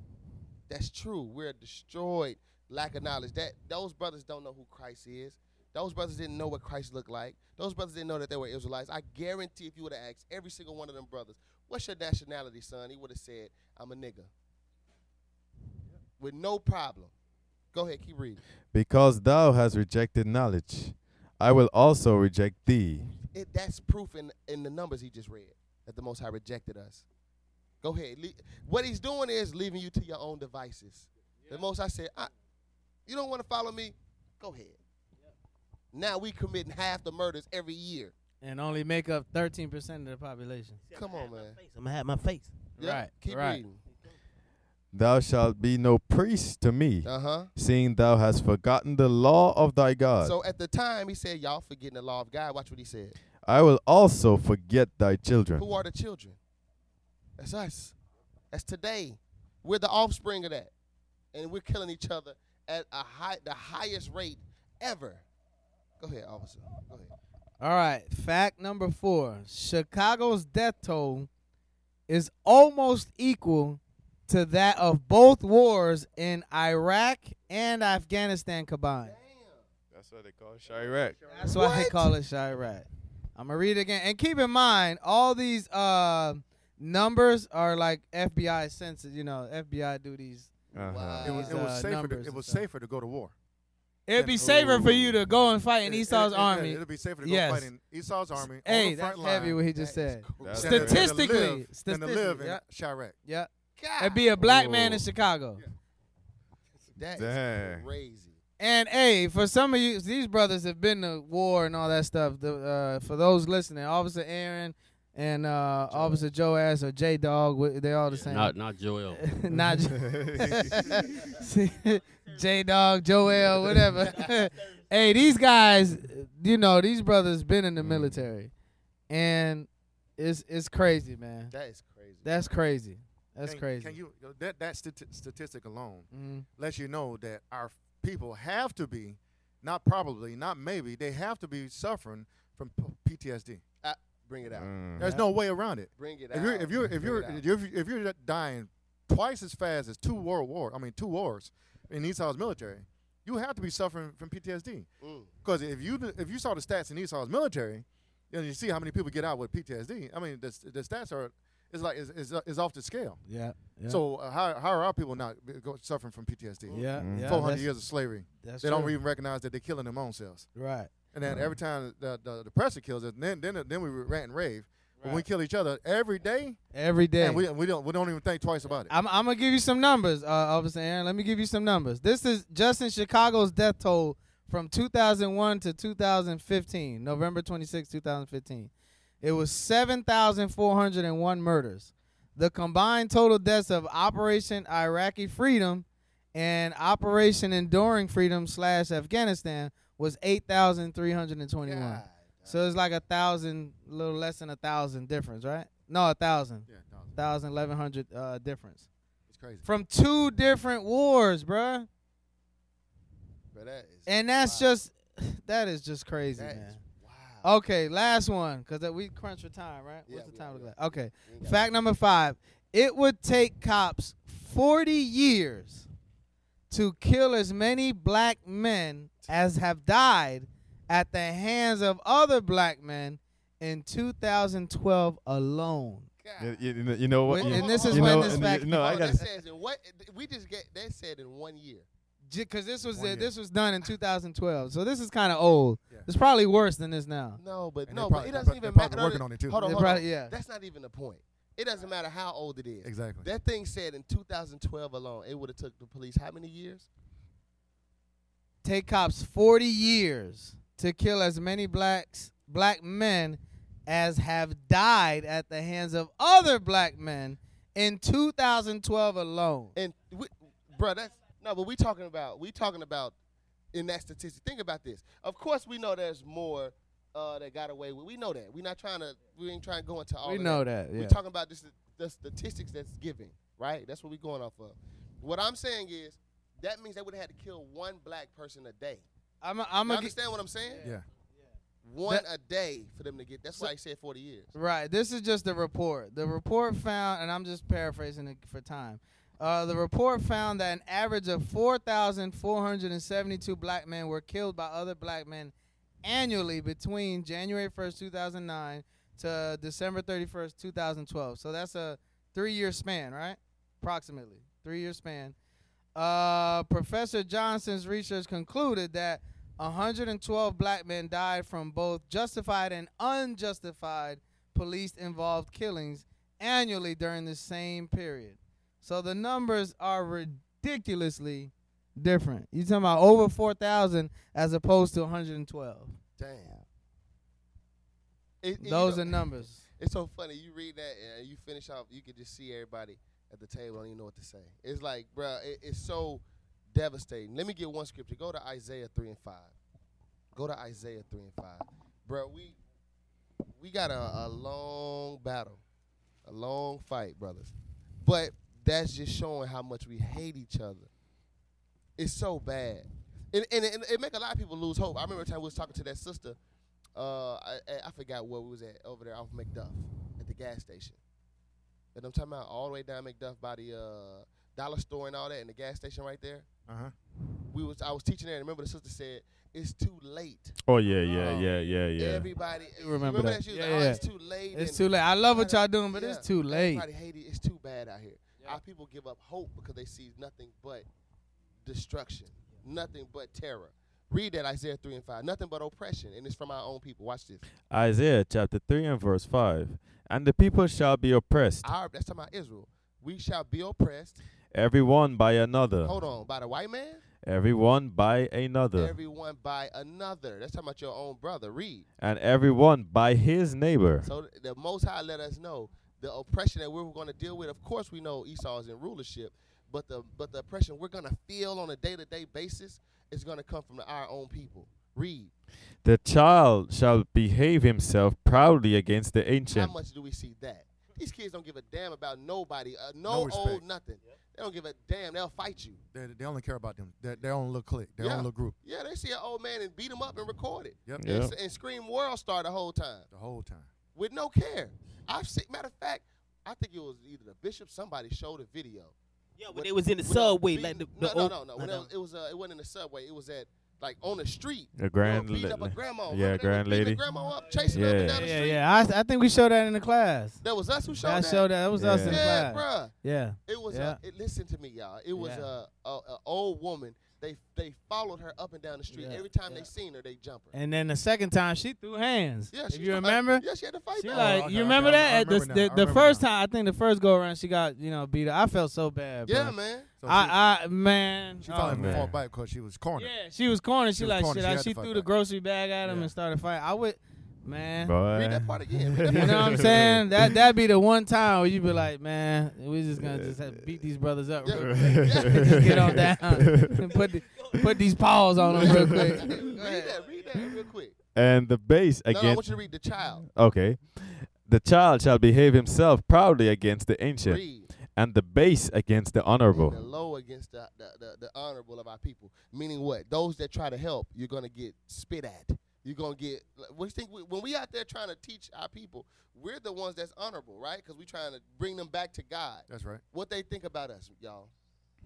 That's true. We're destroyed lack of knowledge. That those brothers don't know who Christ is. Those brothers didn't know what Christ looked like. Those brothers didn't know that they were Israelites. I guarantee if you would have asked every single one of them brothers, what's your nationality, son? He would have said, I'm a nigga. With no problem. Go ahead, keep reading. Because thou hast rejected knowledge, I will also reject thee. It, that's proof in, in the numbers he just read that the Most High rejected us. Go ahead. Le- what he's doing is leaving you to your own devices. The Most High said, I, You don't want to follow me? Go ahead. Now we committing half the murders every year. and only make up 13% of the population. Come on, man. I'm gonna have my face. Yeah, Right, Keep right. reading. Thou shalt be no priest to me, Uh huh. seeing thou hast forgotten the law of thy God. So at the time, he said, Y'all forgetting the law of God. Watch what he said. I will also forget thy children. Who are the children? That's us. That's today. We're the offspring of that. And we're killing each other at a high, the highest rate ever. Go ahead, officer. Go ahead. All right, fact number four Chicago's death toll is almost equal to that of both wars in Iraq and Afghanistan combined. That's what they call it, Chiraq. That's why they call it Chiraq. I'm gonna read it again, and keep in mind all these uh, numbers are like FBI census. You know, FBI do these. Uh-huh. It was, it was uh, safer. numbers To, it was safer to go to war. It'd be safer for you to go and fight in It- it- Esau's it- army. It'd be safer to go Yes. fight in Esau's army. Hey, on the that's front heavy what he just That is said. crazy. That's than to- than Statistically, than to statistically, live in yeah. Chiraq. Yeah, God, it'd be a black man in Whoa. Chicago. that is Dang. crazy. And hey, for some of you, these brothers have been to war and all that stuff. The, uh, for those listening, Officer Aaron and uh, Officer Joe Ass or J Dog, they all the same. Not not Joel. Not J Dog, Joel, whatever. hey, these guys, you know, these brothers been in the military, and it's it's crazy, man. That is crazy. That's crazy. That's Can- crazy. Can you that that stati- statistic alone Mhm. lets you know that our people have to be, not probably, not maybe, they have to be suffering from P- PTSD. Bring it out. Mm. There's no way around it. Bring it If out. you're if you're if Bring you're if you're, if you're dying twice as fast as two world war, I mean two wars in Esau's military, you have to be suffering from PTSD. Mm. Because if you if you saw the stats in Esau's military, you know, you see how many people get out with PTSD. I mean, the, the stats are is like is, is, is off the scale. Yeah. yeah. So uh, how how are our people not suffering from PTSD? yeah, Mm. yeah. 400 years of slavery. That's They don't true. even recognize that they're killing their own selves. Right. And then every time the the, the pressure kills us, then then then we rant and rave. When we kill each other every day, Every day. and we, we don't we don't even think twice about it. I'm, I'm gonna give you some numbers, uh, Officer Aaron. Let me give you some numbers. This is just in Chicago's death toll from 2001 to 2015, November 26, 2015. It was 7,401 murders. The combined total deaths of Operation Iraqi Freedom and Operation Enduring Freedom slash Afghanistan was 8,321. God. So it's like a thousand, a little less than a thousand difference, right? No, a thousand, yeah, no, thousand, eleven hundred uh, difference it's crazy. from two different wars, bruh. But that is And that's wow. just that is just crazy, That man. Is wow. Okay, last one, cause we crunch for time, right? Yeah, What's the time are, look like? Okay. We ain't got Fact number five: It would take cops forty years to kill as many black men as have died at the hands of other black men in 2012 alone. You, you know, you know what? Wait, you- and this is you when know, this and fact- you- No, I got. that says in what we just get that said in one year. Because this was One uh, this was done in 2012, so this is kind of old. Yeah. It's probably worse than this now. No, but And no, they're but it doesn't even they're matter. working on it too. Hold on, hold probably- on. yeah. That's not even the point. It doesn't matter how old it is. Exactly. That thing said in 2012 alone, it would have took the police how many years? Take cops 40 years to kill as many blacks black men as have died at the hands of other black men in 2012 alone. And we, bro, that's no, but we talking about we talking about in that statistic. Think about this. Of course, we know there's more uh, that got away with. We know that. We're not trying to. We ain't trying to go into all. We of know that. that. Yeah. We're talking about this, the statistics that's given, right? That's what we're going off of. What I'm saying is that means they would have had to kill one black person a day. I'm a, I'm I'm you a, understand what I'm saying? Yeah. yeah. One That- a day for them to get. That's So- why he said 40 years. Right. This is just the report. The report found, and I'm just paraphrasing it for time. Uh, the report found that an average of 4,472 black men were killed by other black men annually between January 1st, 2009 to December 31st, 2012. So that's a three year span, right? Approximately. Three year span. Uh, Professor Johnson's research concluded that 112 black men died from both justified and unjustified police involved killings annually during the same period. So the numbers are ridiculously different. You talking about over 4,000 as opposed to 112. Damn. It- it- you Those know, are numbers. It's so funny. You read that and you finish off. You can just see everybody at the table. Don't even know what to say. It's like, bruh, it, it's so devastating. Let me get one scripture. Go to Isaiah three and five. Go to Isaiah three and five, bruh. We we got a, a long battle, a long fight, brothers. But that's just showing how much we hate each other. It's so bad, and, and, it- it make a lot of people lose hope. I remember a time we was talking to that sister uh, I, I- I forgot where we was at over there off McDuff at the gas station. And I'm talking about all the way down McDuff by the uh, dollar store and all that, and the gas station right there. Uh huh. We was I was teaching there, and remember the sister said it's too late. Oh yeah, yeah, Oh. yeah, yeah, yeah. Everybody You remember that. She was Yeah, like, oh, yeah. it's too late. It's too late. I love what y'all doing, but yeah, it's too late. Everybody hate it. It's too bad out here. Our people give up hope because they see nothing but destruction, nothing but terror. Read that Isaiah three and five. Nothing but oppression, and it's from our own people. Watch this. Isaiah chapter 3 and verse 5. And the people shall be oppressed, Our that's talking about Israel. We shall be oppressed. every one by another, Hold on, by the white man. Everyone by another, Everyone by another. That's talking about your own brother. Read. and everyone by his neighbor. So the Most High let us know the oppression that we're going to deal with. Of course, we know Esau is in rulership, but the but the oppression we're going to feel on a day to day basis is going to come from our own people. Read. The child shall behave himself proudly against the ancient. How much do we see that? These kids don't give a damn about nobody. Uh, no, respect. old nothing. They don't give a damn. They'll fight you. They, they only care about them. Their, their own little clique, their Yeah. own little group. Yeah, they see an old man and beat him up and record it. Yep. Yeah. And, and scream world star the whole time. The whole time. with no care. I've seen. Matter of fact, I think it was either the bishop. Somebody showed a video. Yeah, when With- they was in the subway, beating- like the, no, the no, old- no, no. When it, it was, uh, it wasn't in the subway. It was at like on the street. A grand, They were beating up a grandma. yeah, Remember grand lady. grandma up, chasing her up and Yeah. down the Yeah, street. yeah. I, I think we showed that in the class. That was us who showed That I showed that. That was us in the Yeah, class. bruh. Yeah. It was. Yeah. A, it, listen to me, y'all. It was Yeah. a, a, a old woman. They they followed her up and down the street. Yeah, Every time yeah. they seen her, they jump her. And then the second time she threw hands. yeah, if she you tried- remember, Yeah, she had to fight she back. like oh, okay, you remember I- I that at the remember now, the, I the first now. time I think the first go around she got you know beat up. I felt so bad. yeah, man. So she, I I man. she oh, finally man. fought back because she was cornered. Yeah, she was cornered. She, She was like cornered. shit. She I- She, to fight threw the grocery bag at him Yeah. and started fighting. I would, man. Boy. Read that part again. Read that You know what I'm saying? That that'd be the one time where you be like, man, we just gonna just have to beat these brothers up real quick. just get on down and put the, put these paws on them real quick. Read that. Read that real quick. And the base No, no, I against. want you to read the child. okay. The child shall behave himself proudly against the ancient, Read. and the base against the And the low against the, the, the, the honorable of our people. Meaning what? Those that try to help, you're going to get spit at. You're going to get. What you think? We, when we out there trying to teach our people, we're the ones that's honorable, right? Because we trying to bring them back to God. That's right. What they think about us, y'all.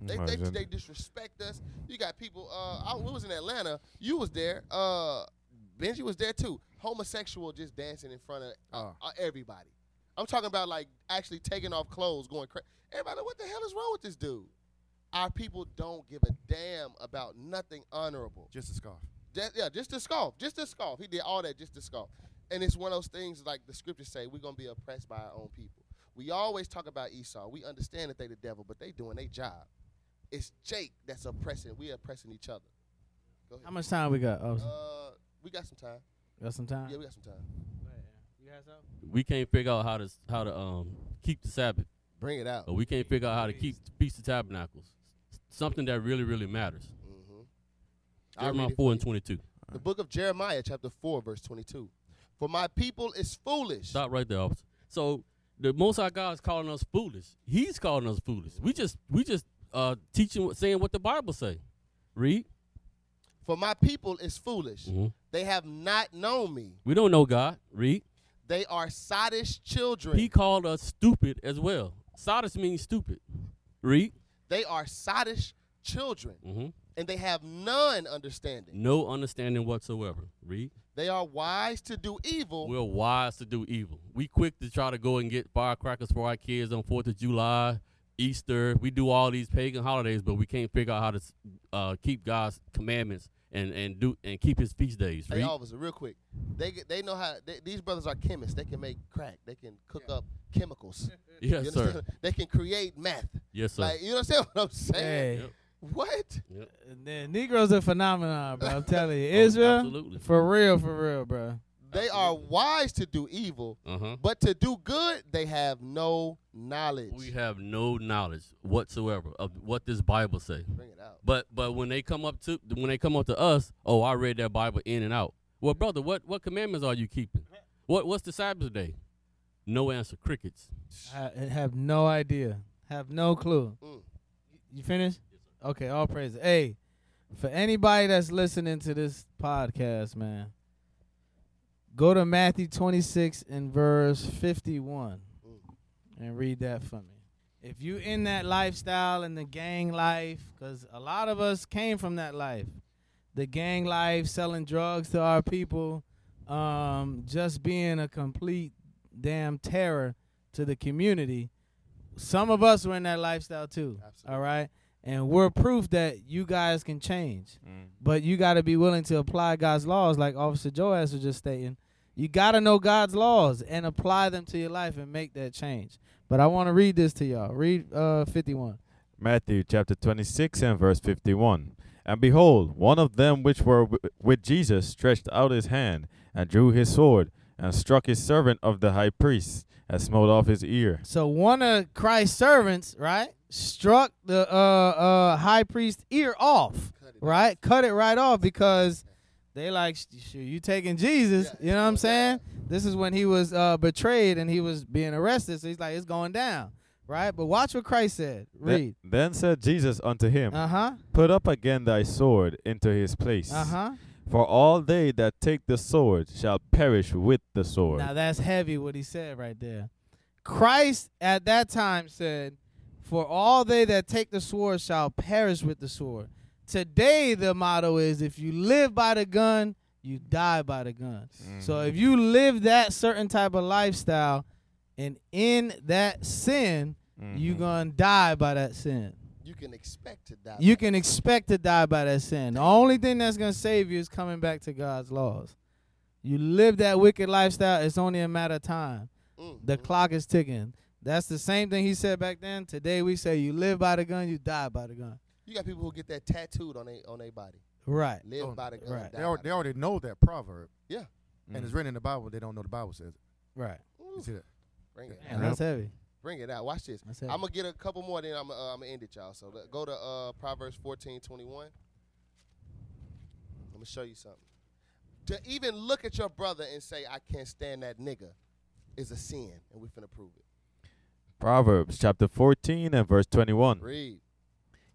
They, Oh, they, they disrespect us. You got people. Uh, I we was in Atlanta. You was there. Uh, Benji was there too. Homosexual just dancing in front of uh, Oh. uh, everybody. I'm talking about like actually taking off clothes, going crazy. Everybody, what the hell is wrong with this dude? Our people don't give a damn about nothing honorable. Just a scarf. Just, yeah, just to scoff, just to scoff. He did all that just to scoff. And it's one of those things like the scriptures say, we're gonna be oppressed by our own people. We always talk about Esau. We understand that they the devil, but they doing their job. It's Jake that's oppressing. We oppressing each other. Go ahead. How much time we got? Oh, Uh, we got some time. got some time. Yeah, we got some time. You got something? We can't figure out how to how to um keep the Sabbath, Bring it out. or we can't figure out how to keep the Feast of Tabernacles. Something that really really matters. Mm-hmm. Jeremiah four and you. twenty two. The book of Jeremiah, chapter four, verse twenty-two. For my people is foolish. Stop right there, officer. So the Most High God is calling us foolish. He's calling us foolish. We just we just uh teaching saying what the Bible say. Read. For my people is foolish. Mhm. They have not known me. We don't know God. Read. They are sottish children. He called us stupid as well. Sottish means stupid. Read. They are sottish children. hmm and they have none understanding. No understanding whatsoever. Read. They are wise to do evil. We're wise to do evil. We quick to try to go and get firecrackers for our kids on Fourth of July, Easter. We do all these pagan holidays, but we can't figure out how to uh, keep God's commandments and and do and keep His feast days. Hey, Read. officer, real quick. They they know how. They, these brothers are chemists. They can make crack. They can cook up chemicals. Yes, sir. They can create meth. Yes, sir. Like you understand what I'm saying? Hey, Yep. What? Yep. the Negroes are phenomenon, bro. I'm telling you, Oh, Israel, absolutely. for real, for real, bro. They are wise to do evil, Uh huh. but to do good, they have no knowledge. We have no knowledge whatsoever of what this Bible say. Bring it out. But but when they come up to when they come up to us, oh, I read that Bible in and out. Well, brother, what what commandments are you keeping? What what's the Sabbath day? No answer. Crickets. I I have no idea. Have no clue. Mm. You finished? Okay, all praise. Hey, for anybody that's listening to this podcast, man, go to Matthew 26 and verse 51 and read that for me. If you in that lifestyle and the gang life, because a lot of us came from that life, the gang life, selling drugs to our people, um, just being a complete damn terror to the community. Some of us were in that lifestyle too. Absolutely. All right. And we're proof that you guys can change. Mm. But you got to be willing to apply God's laws, like Officer Joas was just stating. You got to know God's laws and apply them to your life and make that change. But I want to read this to y'all. Read uh 51. Matthew chapter 26 and verse 51. And behold, one of them which were wi- with Jesus stretched out his hand and drew his sword and struck his servant of the high priest and smote off his ear. So one of Christ's servants, right, struck the uh uh high priest ear off, Cut it right? Cut it right off because they like, "Sh- sh- you taking Jesus, Yeah, you know what I'm saying? This is when he was uh betrayed and he was being arrested. So he's like, it's going down, right? But watch what Christ said. Then- Read. Then said Jesus unto him, Uh huh. Put up again thy sword into his place. Uh huh. For all they that take the sword shall perish with the sword. Now that's heavy what he said right there. Christ at that time said, For all they that take the sword shall perish with the sword. Today the motto is if you live by the gun, you die by the gun. So Mhm. if you live that certain type of lifestyle and in that sin, you Mhm. gonna die by that sin. You can expect to die. You by can it. expect to die by that sin. The only thing that's gonna save you is coming back to God's laws. You live that wicked lifestyle, it's only a matter of time. Mm, The mm. clock is ticking. That's the same thing he said back then. Today we say you live by the gun, you die by the gun. You got people who get that tattooed on their on their body. Right. Live Oh, by the gun. right. die They, by they the already know that proverb, Mm. and it's written in the Bible. They don't know the Bible says it. Right. gun. You see that? Bring it. Man, that's heavy. Bring it out. Watch this. I'm gonna get a couple more, then I'm uh, I'm gonna end it, y'all. So let- go to uh, Proverbs 14, 21. I'm gonna show you something. To even look at your brother and say, "I can't stand that nigga," is a sin, and we finna prove it. Proverbs chapter 14 and verse 21. Read.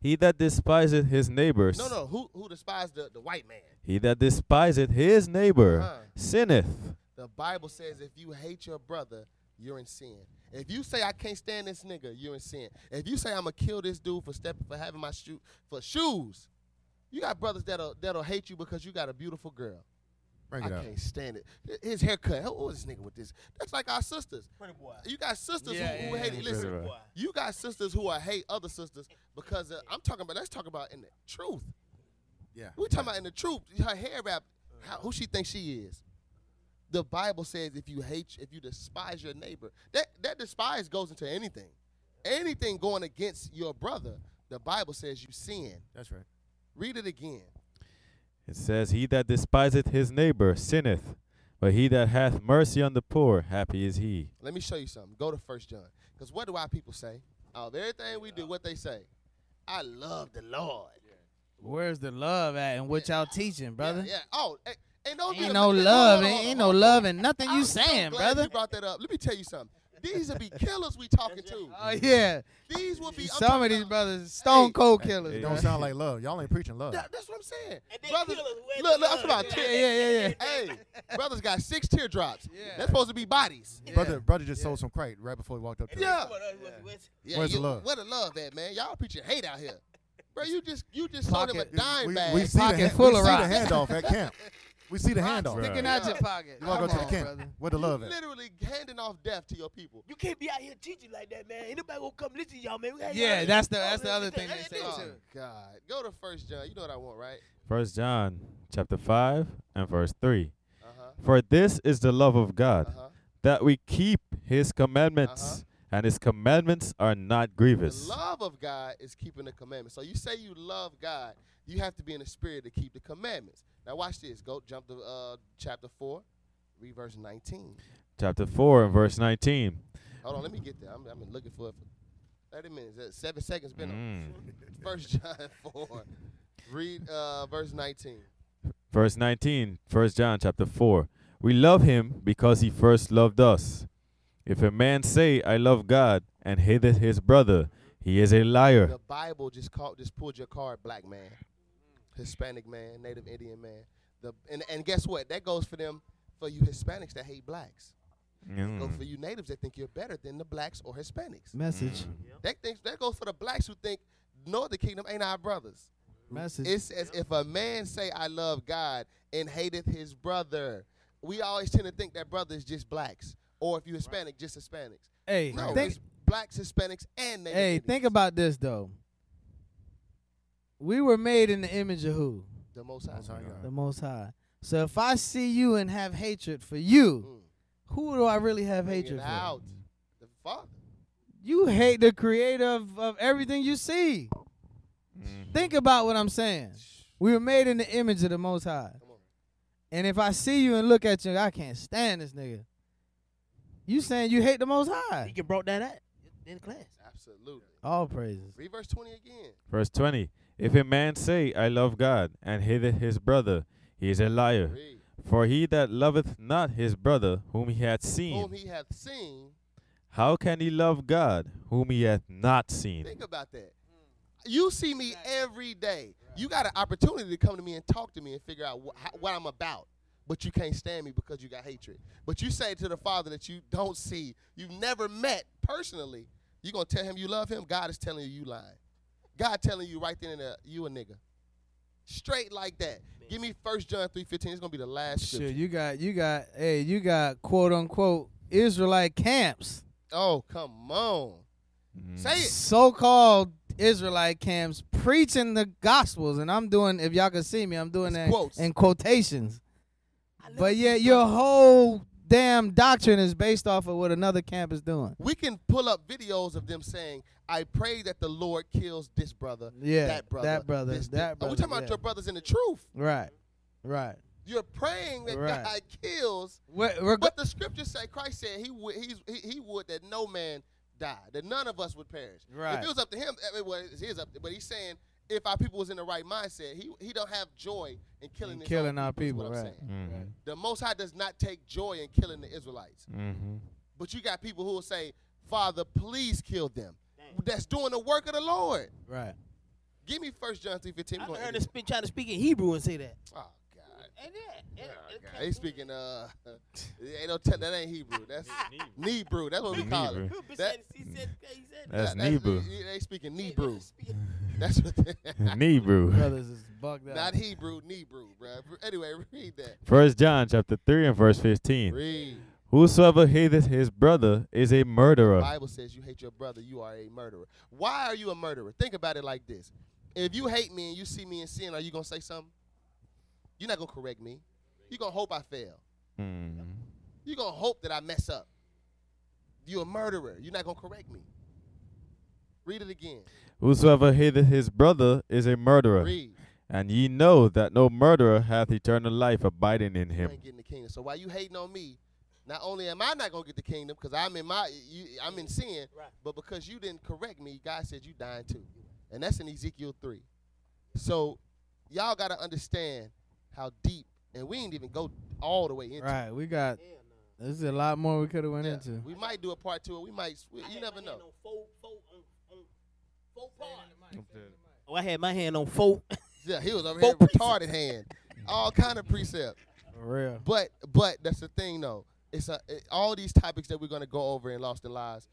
He that despiseth his neighbor, No, no. Who who despised the, the white man? he that despiseth his neighbor Uh-huh. sinneth. The Bible says if you hate your brother, you're in sin. If you say I can't stand this nigga, you're in sin. If you say I'm gonna kill this dude for stepping for having my shoe for shoes, you got brothers that'll that'll hate you because you got a beautiful girl. Bring I it out. can't stand it. His haircut. Who was this nigga with this? That's like our sisters. Pretty boy. You got sisters Yeah, who, who yeah, hate yeah. it. Listen, boy. you got sisters who are hate other sisters because uh, I'm talking about. Let's talk about in the truth. Yeah. We talking about in the truth. Her hair wrap. How, who she thinks she is. The Bible says if you hate, if you despise your neighbor, that that despise goes into anything, anything going against your brother. The Bible says you sin. That's right. Read it again. It says, He that despiseth his neighbor sinneth, but he that hath mercy on the poor, happy is he. Let me show you something. Go to First John. Because what do our people say? Of everything we do, what they say? I love the Lord. Where's the love at and what y'all teaching, brother? Yeah. Oh, hey, ain't no Ain't no love. Ain't, ain't no love and nothing you I'm so saying, glad brother. You brought that up. Let me tell you something. These will be killers we talking to. Oh yeah. These will be. I'm Some of these about- brothers stone Hey. cold killers. hey, It don't sound like love. Y'all ain't preaching love. That- that's what I'm saying. And Brothers, kill look, look, I'm about Yeah, tear- yeah, yeah, yeah. Hey, brothers got six teardrops. Yeah. That's supposed to be bodies. Yeah. Brother, brother just Yeah. sold some crate right before he walked up to Yeah. Where's the love? Where the love at, man? Y'all preaching hate out here. Bro, you just you just sold him a dime we, bag. we see, Pocket hand- full we of see rocks. the handoff at camp. We see the Rock handoff. sticking Bruh. out your pocket. You want to go to the camp. brother. Where the love at? literally handing off death to your people. You can't be out here teaching like that, man. Ain't nobody gonna come listen to y'all, man. Yeah, that's the that's the other thing they say Oh too. God, go to First John. You know what I want, right? First John chapter five and verse three. Uh huh. For this is the love of God, Uh huh. that we keep his commandments, and his commandments are not grievous. The love of God is keeping the commandments. So you say you love God, you have to be in the spirit to keep the commandments. Now watch this. Go jump to uh, chapter four, read verse nineteen. Chapter four and verse nineteen. Hold on, let me get there. I'm, I'm looking for it for thirty minutes. That's seven seconds been on. Mm. First John four. Read uh, verse nineteen. Verse 19, 1 John chapter 4. We love him because he first loved us. If a man say, I love God, and hateth his brother, he is a liar. The Bible just called just pulled your card, black man, Hispanic man, Native Indian man. The and, and guess what? That goes for them for you Hispanics that hate blacks. Mm. Go for you natives that think you're better than the blacks or Hispanics. Message. That thinks that goes for the blacks who think Northern Kingdom ain't our brothers. Message. It says if a man say I love God and hateth his brother, we always tend to think that brother is just blacks, or if you Hispanic, just Hispanics. hey, No, think, it's blacks, Hispanics, and Native hey, Indians. think about this though. We were made in the image of who? the Most High. Most High The Most High. So if I see you and have hatred for you, Mm. who do I really have Bring hatred it for? out. The Father. You hate the creator of, of everything you see. Mhm. Think about what I'm saying. We were made in the image of the Most High. Come on. And if I see you and look at you, I can't stand this nigga. You saying you hate the Most High? Deacon brought that out in class. Absolutely. All praises. Read verse 20 again. Verse 20. If a man say, I love God, and hateth his brother, he is a liar. For he that loveth not his brother whom he hath Whom seen, he hath seen. how can he love God whom he hath not seen? Think about that. You see me every day. You got an opportunity to come to me and talk to me and figure out wh- how, what I'm about. But you can't stand me because you got hatred. But you say to the Father that you don't see, you've never met personally. you're gonna tell him you love him? God is telling you you lying. God telling you right then and there, you a nigga. Straight like that. Give me First John three fifteen. It's gonna be the last Shit, scripture. you got you got hey, you got quote unquote Israelite camps. Oh come on, Mhm. say it. So-called Israelite camps preaching the gospels, and I'm doing. If y'all can see me, I'm doing It's that quotes. in quotations. But you, yeah, your whole damn doctrine is based off of what another camp is doing. We can pull up videos of them saying, "I pray that the Lord kills this brother, Yeah, that brother, that brother, this, that this." Are we brother, talking about yeah. your brothers in the truth? Right, right. You're praying that Right. God kills, What, reg- but the scriptures say Christ said He would he's, he, he would that no man die, that none of us would perish. Right. If it was up to Him, eh, it was his up. But He's saying if our people was in the right mindset, He He don't have joy in killing In his killing own our is what people, right. saying. Mhm. The Most High does not take joy in killing the Israelites. Mhm. But you got people who will say, Father, please kill them. That's doing the work of the Lord. right. Give me First John three fifteen. I heard him speak, trying to speak in Hebrew and say that. Oh God. Ain't that? Ain't- Oh, ain't God. They speaking uh ain't no tell that ain't Hebrew. That's Nebrew. That's what we call it. That- said- he said- he said- That's That- Nebrew. They, they speaking Hey, Nebrew. That's what they, Nebrew. Brothers is bugged out. not Hebrew, Nebrew, bro. Anyway, read that. First John chapter 3 and verse 15. Read. Whosoever hateth his brother is a The murderer. Bible says you hate your brother, you are a murderer. Why are you a murderer? Think about it like this. If you hate me and you see me in sin, are you gonna say something? You're not gonna correct me. You're gonna hope I fail. Mm. You're gonna hope that I mess up. You're a murderer. You're not gonna correct me. Read it again. Whosoever hateth his brother is a murderer. Read. And ye know that no murderer hath eternal life abiding in You him. ain't getting the kingdom. So while you hating on me, not only am I not gonna get the kingdom because I'm in my you, I'm in sin, Right. but because you didn't correct me, God said you dying too, and that's in Ezekiel three. So y'all gotta understand how deep, and we ain't even go all the way into. Right, we got. Hell no. This is a lot more we could have went Yeah, into. We might do a part two, or we might. I You had never know. four- four- on- on four. Oh, I had my hand on four. Yeah, he was over Four here retarded hand, all kind of precept. For real. But but that's the thing though. It's a it, all these topics that we're gonna go over in Lost in Lives.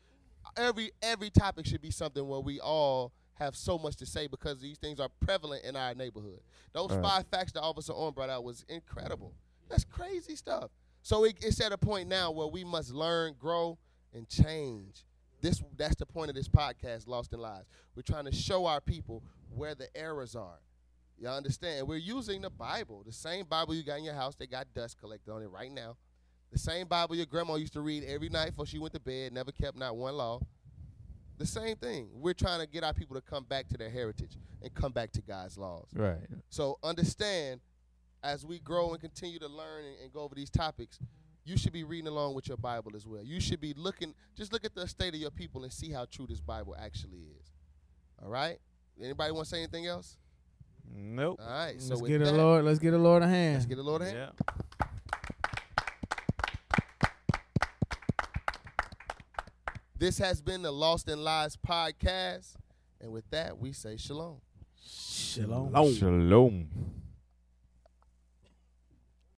Every every topic should be something where we all have so much to say because these things are prevalent in our neighborhood. Those Right. five facts that Officer On brought out was incredible. That's crazy stuff. So it, it's at a point now where we must learn, grow, and change. This that's the point of this podcast, Lost in Lives. We're trying to show our people where the errors are. Y'all understand? We're using the Bible, the same Bible you got in your house. They got dust collected on it right now. The same Bible your grandma used to read every night before she went to bed, never kept not one law. The same thing. We're trying to get our people to come back to their heritage and come back to God's laws. Right. So understand, as we grow and continue to learn and, and go over these topics, you should be reading along with your Bible as well. You should be looking, just look at the state of your people and see how true this Bible actually is. All right? Anybody want to say anything else? Nope. All right. So let's get a that, Lord. Let's get a Lord a hand. Let's get a Lord a hand. Yeah. This has been the Lost in Lies podcast. And with that, we say shalom. Shalom. Shalom.